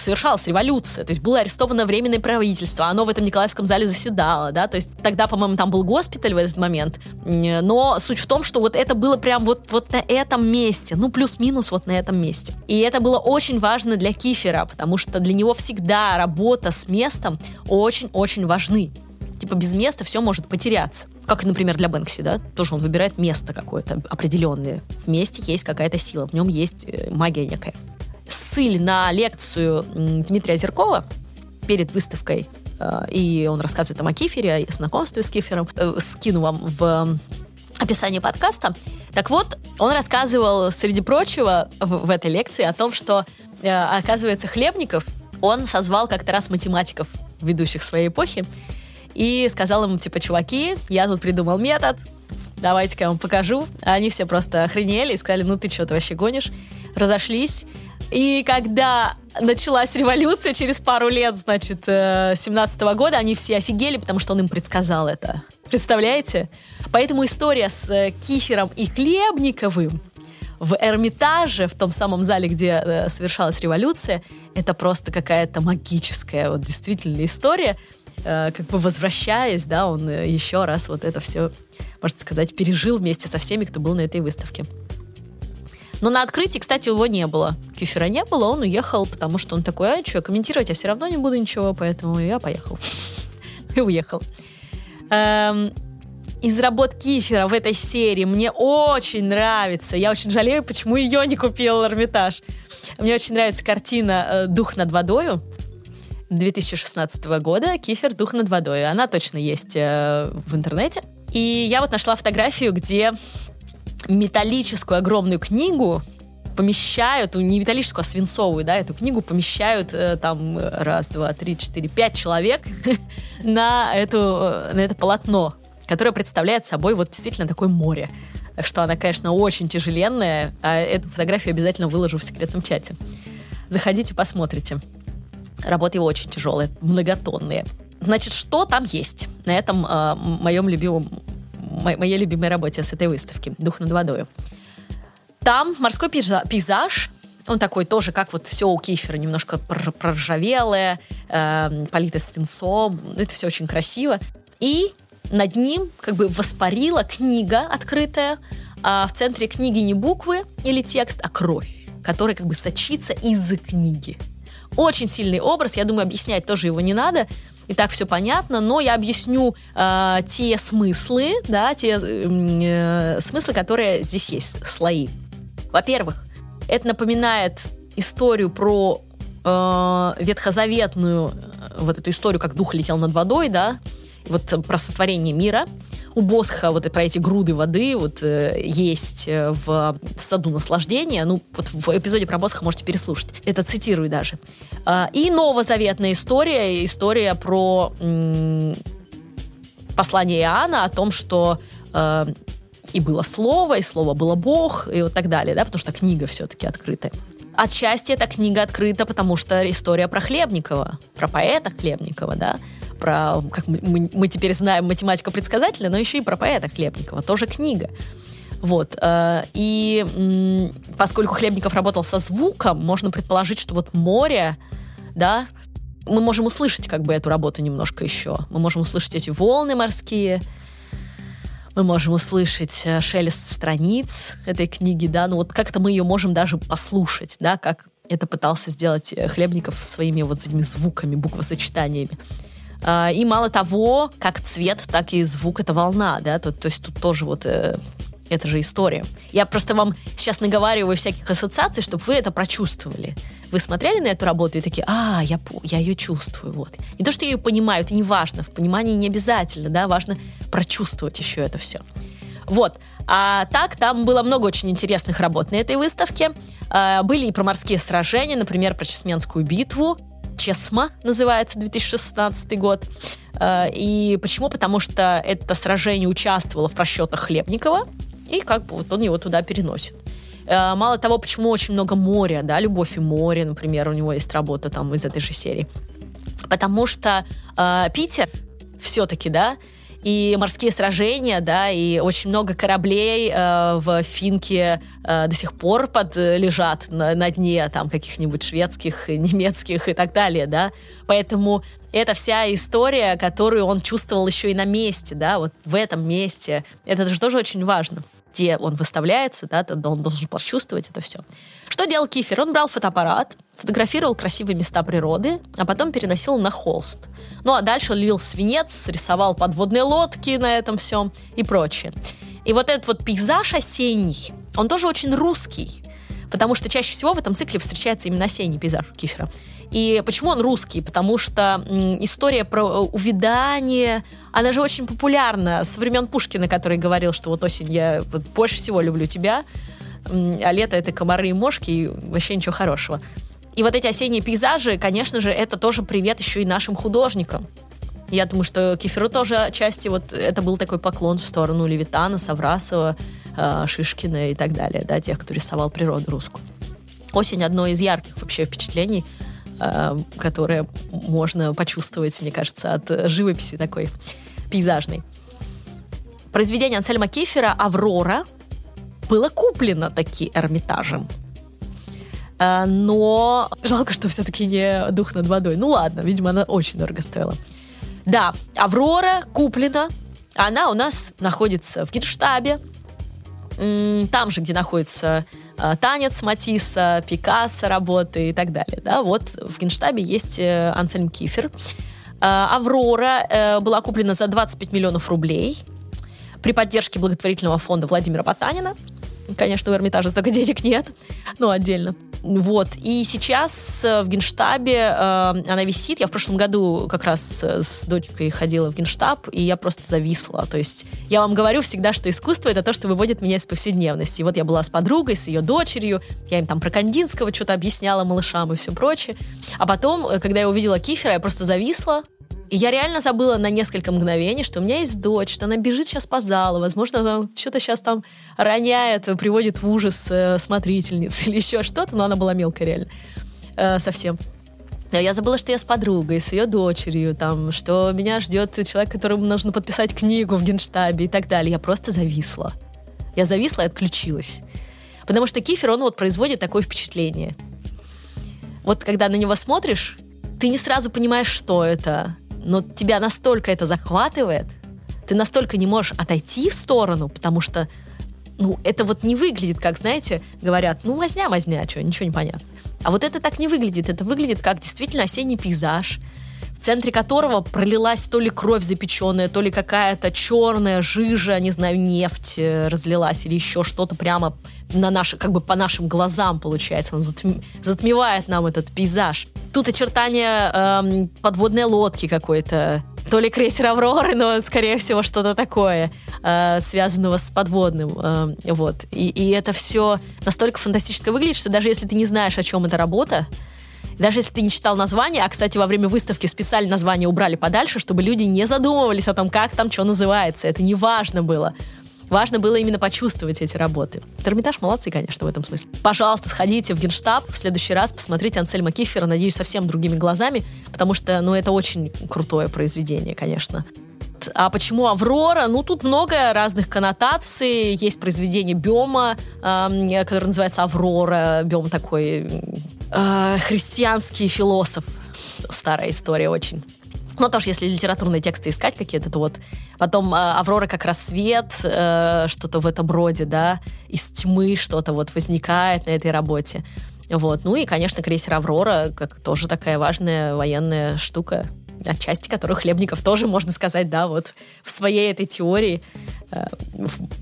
совершалась революция, то есть было арестовано временное правительство, оно в этом Николаевском зале заседало, да, то есть тогда, по-моему, там был госпиталь в этот момент, но суть в том, что вот это было прям вот, вот на этом месте, ну, плюс-минус вот на этом месте. И это было очень важно для Кифера, потому что для него всегда работа с местом очень-очень важны. Типа без места все может потеряться. Как, например, для Бэнкси, да? Тоже он выбирает место какое-то определенное. В месте есть какая-то сила, в нем есть э, магия некая. Ссыль на лекцию Дмитрия Зеркова перед выставкой э, и он рассказывает там о Кифере, о знакомстве с Кифером. Э, скину вам в описании подкаста. Так вот, он рассказывал, среди прочего, в, в этой лекции о том, что, оказывается, Хлебников, он созвал как-то раз математиков, ведущих своей эпохи, и сказал им, типа, чуваки, я тут придумал метод, давайте-ка я вам покажу. А они все просто охренели и сказали, ну ты что, ты вообще гонишь? Разошлись. И когда началась революция через пару лет, значит, 17 -го года, они все офигели, потому что он им предсказал это. Представляете? Поэтому история с э, Кифером и Хлебниковым в Эрмитаже, в том самом зале, где э, совершалась революция, это просто какая-то магическая, вот действительно история. Э, как бы возвращаясь, да, он э, еще раз вот это все, можно сказать, пережил вместе со всеми, кто был на этой выставке. Но на открытии, кстати, его не было. Кефира не было, он уехал, потому что он такой, а что, комментировать я все равно не буду ничего, поэтому я поехал. И уехал. Эм, из работ Кифера в этой серии мне очень нравится. Я очень жалею, почему ее не купил Эрмитаж. Мне очень нравится картина э, «Дух над водою». 2016 года «Кифер. Дух над водой». Она точно есть э, в интернете. И я вот нашла фотографию, где металлическую огромную книгу помещают, не металлическую, а свинцовую, да, эту книгу помещают э, там раз, два, три, четыре, пять человек на, эту, э, на это полотно, которое представляет собой вот действительно такое море. Так что она, конечно, очень тяжеленная, а эту фотографию обязательно выложу в секретном чате. Заходите, посмотрите. Работы его очень тяжелые, многотонные. Значит, что там есть на этом э, моем любимом, мо- моей любимой работе с этой выставки «Дух над водой»? Там морской пейзаж, он такой тоже, как вот все у Кифера, немножко проржавелое, э, политое свинцом. Это все очень красиво. И над ним как бы воспарила книга открытая, а в центре книги не буквы или текст, а кровь, которая как бы сочится из книги. Очень сильный образ, я думаю, объяснять тоже его не надо. И так все понятно, но я объясню э, те смыслы, да, те э, смыслы, которые здесь есть, слои. Во-первых, это напоминает историю про э, ветхозаветную, э, вот эту историю, как дух летел над водой, да, вот про сотворение мира – у Босха вот про эти груды воды вот э, есть э, в, в саду наслаждения. Ну, вот в эпизоде про Босха можете переслушать. Это цитирую даже. Э, и новозаветная история, история про м- послание Иоанна о том, что э, и было слово, и слово было Бог, и вот так далее, да, потому что книга все-таки открытая. Отчасти эта книга открыта, потому что история про Хлебникова, про поэта Хлебникова, да, про, как мы, мы, теперь знаем, математика предсказателя, но еще и про поэта Хлебникова, тоже книга. Вот. Э, и поскольку Хлебников работал со звуком, можно предположить, что вот море, да, мы можем услышать как бы эту работу немножко еще. Мы можем услышать эти волны морские, мы можем услышать э, шелест страниц этой книги, да, ну вот как-то мы ее можем даже послушать, да, как это пытался сделать э, Хлебников своими вот этими звуками, буквосочетаниями. А, и мало того, как цвет, так и звук — это волна, да, то, то есть тут тоже вот э, это же история. Я просто вам сейчас наговариваю всяких ассоциаций, чтобы вы это прочувствовали. Вы смотрели на эту работу и такие, а, я, я ее чувствую, вот. Не то, что я ее понимаю, это не важно, в понимании не обязательно, да, важно прочувствовать еще это все. Вот. А так, там было много очень интересных работ на этой выставке. А, были и про морские сражения, например, про Чесменскую битву, Чесма называется, 2016 год. Э, и почему? Потому что это сражение участвовало в просчетах Хлебникова, и как бы вот он его туда переносит. Э, мало того, почему очень много моря, да, «Любовь и море», например, у него есть работа там из этой же серии. Потому что э, Питер все-таки, да, и морские сражения, да, и очень много кораблей э, в Финке э, до сих пор под, э, лежат на, на дне там каких-нибудь шведских, немецких и так далее, да. Поэтому это вся история, которую он чувствовал еще и на месте, да, вот в этом месте. Это же тоже очень важно где он выставляется, да, он должен почувствовать это все. Что делал Кифер? Он брал фотоаппарат, фотографировал красивые места природы, а потом переносил на холст. Ну а дальше лил свинец, рисовал подводные лодки на этом всем и прочее. И вот этот вот пейзаж осенний, он тоже очень русский, потому что чаще всего в этом цикле встречается именно осенний пейзаж у Кифера. И почему он русский? Потому что история про э, увядание, она же очень популярна со времен Пушкина, который говорил, что вот осень я вот больше всего люблю тебя, а лето это комары и мошки, и вообще ничего хорошего. И вот эти осенние пейзажи, конечно же, это тоже привет еще и нашим художникам. Я думаю, что Кефиру тоже отчасти вот это был такой поклон в сторону Левитана, Саврасова, э, Шишкина и так далее, да, тех, кто рисовал природу русскую. Осень одно из ярких вообще впечатлений – Э, которое можно почувствовать, мне кажется, от живописи такой пейзажной. Произведение Ансельма Кефера «Аврора» было куплено таки Эрмитажем. Э, но жалко, что все-таки не дух над водой. Ну ладно, видимо, она очень дорого стоила. Да, Аврора куплена. Она у нас находится в Генштабе. Там же, где находится Э, танец Матисса, Пикассо работы и так далее. Да? Вот в Генштабе есть э, Ансельм Кифер. Аврора была куплена за 25 миллионов рублей при поддержке благотворительного фонда Владимира Потанина. Конечно, у Эрмитажа столько денег нет, но отдельно. Вот. И сейчас э, в Генштабе э, она висит. Я в прошлом году как раз э, с дочкой ходила в Генштаб, и я просто зависла. То есть я вам говорю всегда, что искусство — это то, что выводит меня из повседневности. И вот я была с подругой, с ее дочерью, я им там про Кандинского что-то объясняла малышам и все прочее. А потом, э, когда я увидела Кифера, я просто зависла, я реально забыла на несколько мгновений, что у меня есть дочь, что она бежит сейчас по залу, возможно, она что-то сейчас там роняет, приводит в ужас э, смотрительниц или еще что-то, но она была мелкая реально. Э, совсем. Я забыла, что я с подругой, с ее дочерью, там, что меня ждет человек, которому нужно подписать книгу в Генштабе и так далее. Я просто зависла. Я зависла и отключилась. Потому что Кифер, он вот производит такое впечатление. Вот когда на него смотришь, ты не сразу понимаешь, что это но тебя настолько это захватывает, ты настолько не можешь отойти в сторону, потому что ну, это вот не выглядит, как, знаете, говорят, ну, возня, возня, что, ничего не понятно. А вот это так не выглядит. Это выглядит как действительно осенний пейзаж, в центре которого пролилась то ли кровь запеченная, то ли какая-то черная жижа, не знаю, нефть э, разлилась или еще что-то прямо на наши, как бы по нашим глазам получается. Он затм, затмевает нам этот пейзаж. Тут очертания эм, подводной лодки какой-то, то ли крейсер Авроры, но, скорее всего, что-то такое, э, связанного с подводным. Э, вот. И, и это все настолько фантастически выглядит, что даже если ты не знаешь, о чем эта работа, даже если ты не читал название, а, кстати, во время выставки специально название убрали подальше, чтобы люди не задумывались о том, как там что называется. Это не важно было. Важно было именно почувствовать эти работы. Эрмитаж молодцы, конечно, в этом смысле. Пожалуйста, сходите в Генштаб в следующий раз, посмотрите Ансельма Кифера, надеюсь, совсем другими глазами, потому что, ну, это очень крутое произведение, конечно. А почему Аврора? Ну, тут много разных коннотаций. Есть произведение Бема, э, которое называется Аврора. Бем такой э, христианский философ. Старая история очень. Ну, тоже, если литературные тексты искать какие-то, то вот потом э, «Аврора как рассвет», э, что-то в этом роде, да, из тьмы что-то вот возникает на этой работе. Вот. Ну и, конечно, крейсер «Аврора», как тоже такая важная военная штука, отчасти которую Хлебников тоже, можно сказать, да, вот в своей этой теории э,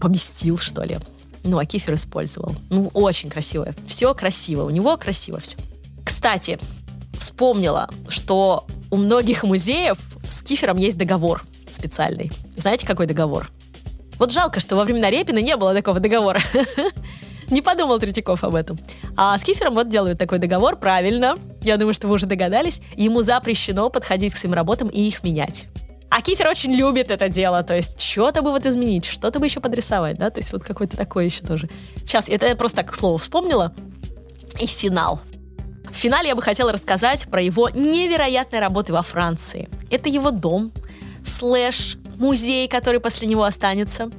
поместил, что ли. Ну, а Кифер использовал. Ну, очень красиво. Все красиво. У него красиво все. Кстати, вспомнила, что у многих музеев с Кифером есть договор специальный. Знаете, какой договор? Вот жалко, что во времена Репина не было такого договора. Не подумал Третьяков об этом. А с Кифером вот делают такой договор, правильно. Я думаю, что вы уже догадались. Ему запрещено подходить к своим работам и их менять. А Кифер очень любит это дело, то есть что-то бы вот изменить, что-то бы еще подрисовать, да, то есть вот какой-то такой еще тоже. Сейчас, это я просто так к слову вспомнила. И финал. В финале я бы хотела рассказать про его невероятные работы во Франции. Это его дом, слэш музей, который после него останется,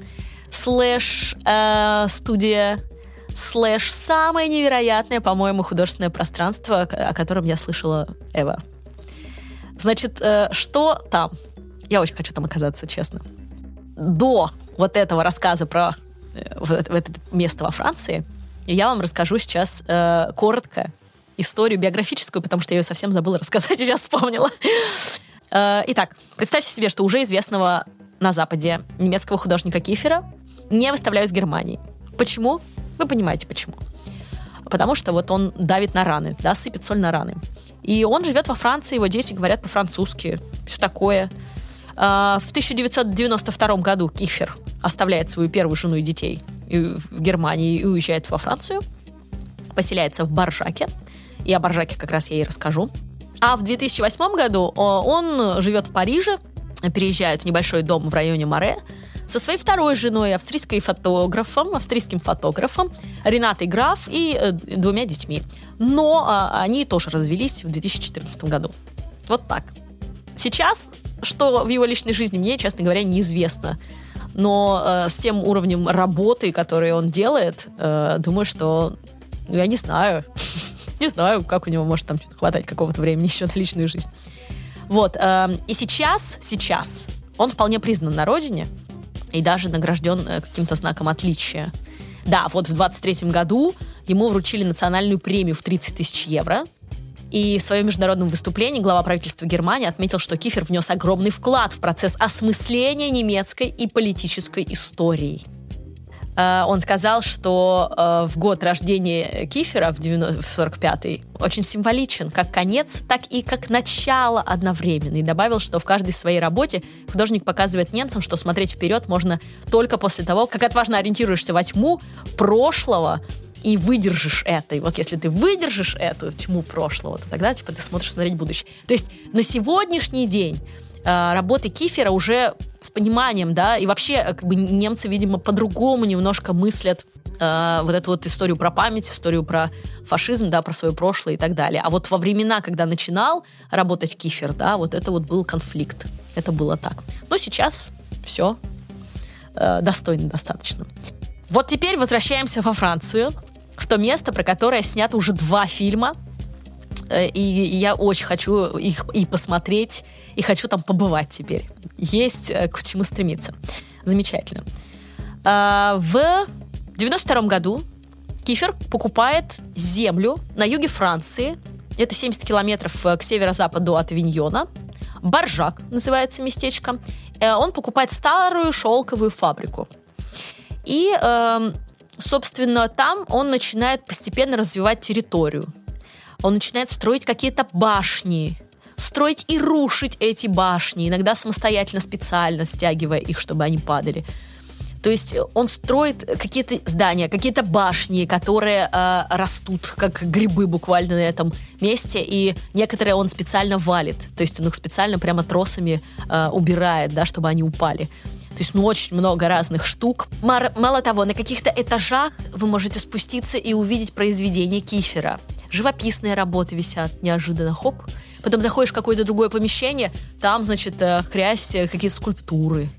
слэш э, студия, слэш самое невероятное, по-моему, художественное пространство, о котором я слышала ever. Значит, э, что там? Я очень хочу там оказаться, честно. До вот этого рассказа про э, вот, это место во Франции, я вам расскажу сейчас э, коротко историю биографическую, потому что я ее совсем забыла рассказать, сейчас вспомнила. Э, итак, представьте себе, что уже известного на Западе немецкого художника Кифера не выставляют в Германии. Почему? Вы понимаете, почему. Потому что вот он давит на раны, да, сыпет соль на раны. И он живет во Франции, его дети говорят по-французски, все такое. А, в 1992 году Кифер оставляет свою первую жену и детей в Германии и уезжает во Францию, поселяется в Баржаке. И о Баржаке как раз я и расскажу. А в 2008 году он живет в Париже, переезжает в небольшой дом в районе Море, со своей второй женой, австрийской фотографом, австрийским фотографом Ренатой Граф и э, двумя детьми. Но э, они тоже развелись в 2014 году. Вот так. Сейчас, что в его личной жизни, мне, честно говоря, неизвестно. Но э, с тем уровнем работы, который он делает, э, думаю, что ну, я не знаю. не знаю, как у него может там хватать какого-то времени еще на личную жизнь. Вот. Э, и сейчас, сейчас он вполне признан на родине и даже награжден э, каким-то знаком отличия. Да, вот в 23 году ему вручили национальную премию в 30 тысяч евро. И в своем международном выступлении глава правительства Германии отметил, что Кифер внес огромный вклад в процесс осмысления немецкой и политической истории. Э, он сказал, что э, в год рождения Кифера, в, 90, в 45-й, очень символичен, как конец, так и как начало одновременно. И добавил, что в каждой своей работе художник показывает немцам, что смотреть вперед можно только после того, как отважно ориентируешься во тьму прошлого, и выдержишь это. И вот если ты выдержишь эту тьму прошлого, то тогда типа ты смотришь смотреть будущее. То есть на сегодняшний день работы Кифера уже с пониманием, да, и вообще э, как бы немцы, видимо, по-другому немножко мыслят э, вот эту вот историю про память, историю про фашизм, да, про свое прошлое и так далее. А вот во времена, когда начинал работать Кифер, да, вот это вот был конфликт. Это было так. Но сейчас все э, достойно достаточно. Вот теперь возвращаемся во Францию, в то место, про которое снято уже два фильма – Э, и я очень хочу их и посмотреть, и хочу там побывать теперь. Есть э, к чему стремиться. Замечательно. А, в 92 году Кифер покупает землю на юге Франции. Это 70 километров э, к северо-западу от Виньона. Баржак называется местечко. Он покупает старую шелковую фабрику. И, эм, собственно, там он начинает постепенно развивать территорию он начинает строить какие-то башни, строить и рушить эти башни, иногда самостоятельно, специально стягивая их, чтобы они падали. То есть он строит какие-то здания, какие-то башни, которые э, растут как грибы буквально на этом месте, и некоторые он специально валит, то есть он их специально прямо тросами э, убирает, да, чтобы они упали. То есть, ну, очень много разных штук. Мало того, на каких-то этажах вы можете спуститься и увидеть произведение Кифера живописные работы висят неожиданно, хоп. Потом заходишь в какое-то другое помещение, там, значит, э, хрясь, э, какие-то скульптуры.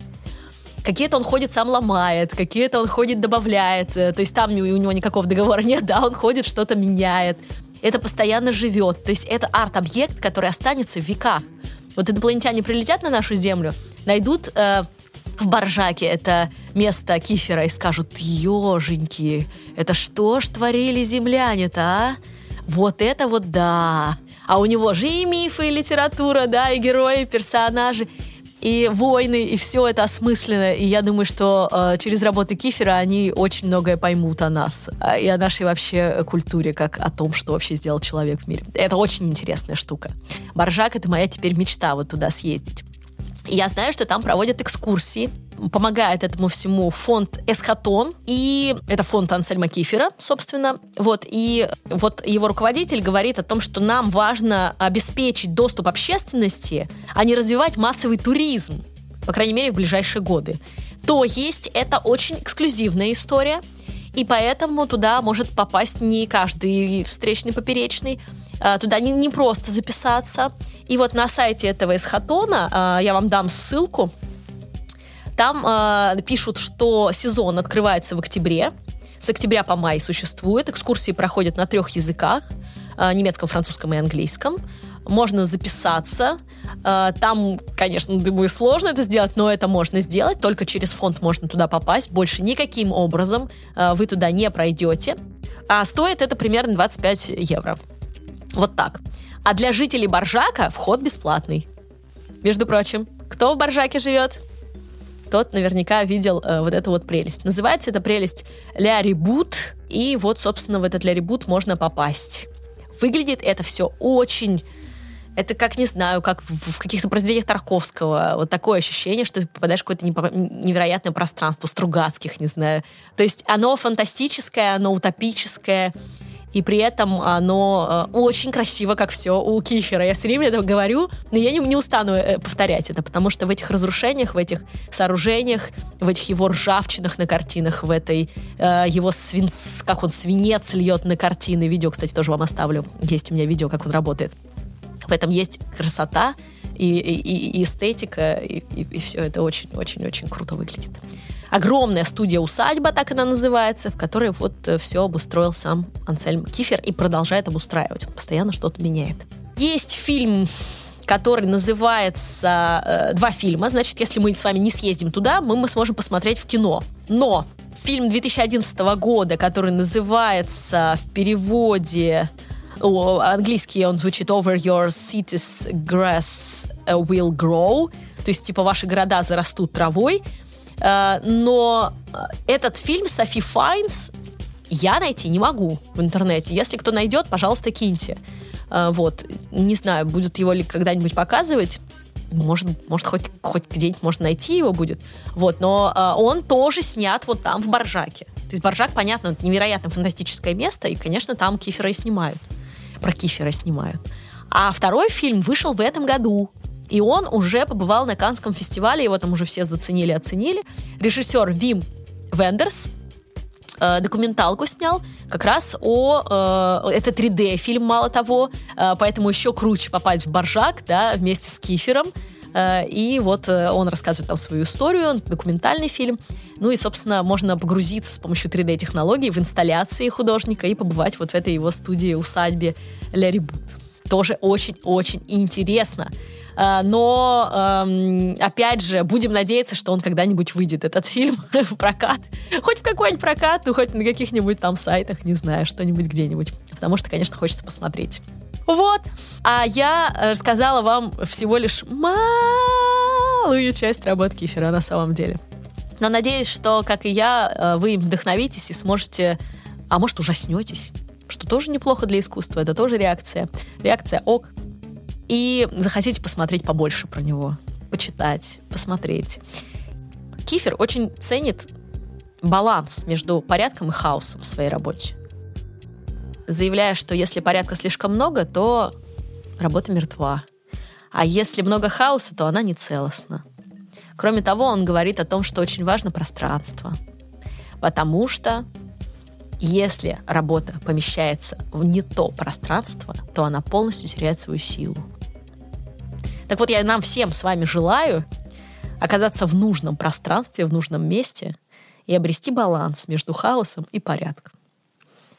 Какие-то он ходит, сам ломает, какие-то он ходит, добавляет. Э, то есть там у него никакого договора нет, да, он ходит, что-то меняет. Это постоянно живет. То есть это арт-объект, который останется в веках. Вот инопланетяне прилетят на нашу Землю, найдут в Баржаке это место Кифера и скажут, еженьки, это что ж творили земляне-то, а? Вот это вот да. А у него же и мифы, и литература, да, и герои, и персонажи и войны, и все это осмысленно. И я думаю, что э, через работы Кифера они очень многое поймут о нас э, и о нашей вообще культуре, как о том, что вообще сделал человек в мире. Это очень интересная штука. Баржак — это моя теперь мечта вот туда съездить. Я знаю, что там проводят экскурсии, помогает этому всему фонд Эсхатон, и это фонд Ансельма Кифера, собственно. Вот, и вот его руководитель говорит о том, что нам важно обеспечить доступ общественности, а не развивать массовый туризм, по крайней мере, в ближайшие годы. То есть это очень эксклюзивная история, и поэтому туда может попасть не каждый встречный поперечный, туда не, не просто записаться. И вот на сайте этого эсхатона, а, я вам дам ссылку, Там э, пишут, что сезон открывается в октябре. С октября по май существует. Экскурсии проходят на трех языках. Э, немецком, французском и английском. Можно записаться. Э, там, конечно, думаю, сложно это сделать, но это можно сделать. Только через фонд можно туда попасть. Больше никаким образом э, вы туда не пройдете. А стоит это примерно 25 евро. Вот так. А для жителей Боржака вход бесплатный. Между прочим, кто в Боржаке живет? Тот наверняка видел э, вот эту вот прелесть. Называется эта прелесть Ля Ребут. И вот, собственно, в этот Ля Ребут можно попасть. Выглядит это все очень... Это как, не знаю, как в, в каких-то произведениях Тарковского. Вот такое ощущение, что ты попадаешь в какое-то невероятное пространство Стругацких, не знаю. То есть оно фантастическое, оно утопическое и при этом оно э, очень красиво, как все у Кифера. Я все время это говорю, но я не, не устану э, повторять это, потому что в этих разрушениях, в этих сооружениях, в этих его ржавчинах на картинах, в этой э, его свинц, как он свинец льет на картины. Видео, кстати, тоже вам оставлю. Есть у меня видео, как он работает. В этом есть красота и, и, и эстетика, и, и, и все это очень-очень-очень круто выглядит огромная студия-усадьба, так она называется, в которой вот э, все обустроил сам Ансельм Кифер и продолжает обустраивать. Он постоянно что-то меняет. Есть фильм который называется э, два фильма. Значит, если мы с вами не съездим туда, мы, мы сможем посмотреть в кино. Но фильм 2011 года, который называется в переводе о, английский он звучит Over Your Cities Grass Will Grow, то есть типа ваши города зарастут травой. Э, но э, этот фильм Софи Файнс я найти не могу в интернете. Если кто найдет, пожалуйста, киньте. Э, вот. Не знаю, будут его ли когда-нибудь показывать. Может, может хоть, хоть где-нибудь можно найти его будет. Вот, но он тоже снят вот там, в Боржаке. То есть Боржак, понятно, это невероятно фантастическое место, и, конечно, там Кифера и снимают. Про Кифера снимают. А второй фильм вышел в этом году. И он уже побывал на Канском фестивале, его там уже все заценили, оценили. Режиссер Вим Вендерс э, документалку снял как раз о... Э, это 3D-фильм, мало того, э, поэтому еще круче попасть в Боржак, да, вместе с Кифером. Э, и вот э, он рассказывает там свою историю, документальный фильм. Ну и, собственно, можно погрузиться с помощью 3D-технологий в инсталляции художника и побывать вот в этой его студии, усадьбе Ля Рибут. Тоже очень-очень интересно. А, но, эм, опять же, будем надеяться, что он когда-нибудь выйдет, этот фильм, в прокат. Хоть в какой-нибудь прокат, ну, хоть на каких-нибудь там сайтах, не знаю, что-нибудь где-нибудь. Потому что, конечно, хочется посмотреть. Вот. А я рассказала вам всего лишь малую часть работы Кифера на самом деле. Но надеюсь, что, как и я, э, вы им вдохновитесь и сможете, а может, ужаснетесь, что тоже неплохо для искусства, это тоже реакция. Реакция ок и захотите посмотреть побольше про него, почитать, посмотреть. Кифер очень ценит баланс между порядком и хаосом в своей работе. Заявляя, что если порядка слишком много, то работа мертва. А если много хаоса, то она не целостна. Кроме того, он говорит о том, что очень важно пространство. Потому что если работа помещается в не то пространство, то она полностью теряет свою силу. Так вот, я нам всем с вами желаю оказаться в нужном пространстве, в нужном месте и обрести баланс между хаосом и порядком.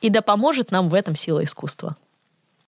И да поможет нам в этом сила искусства.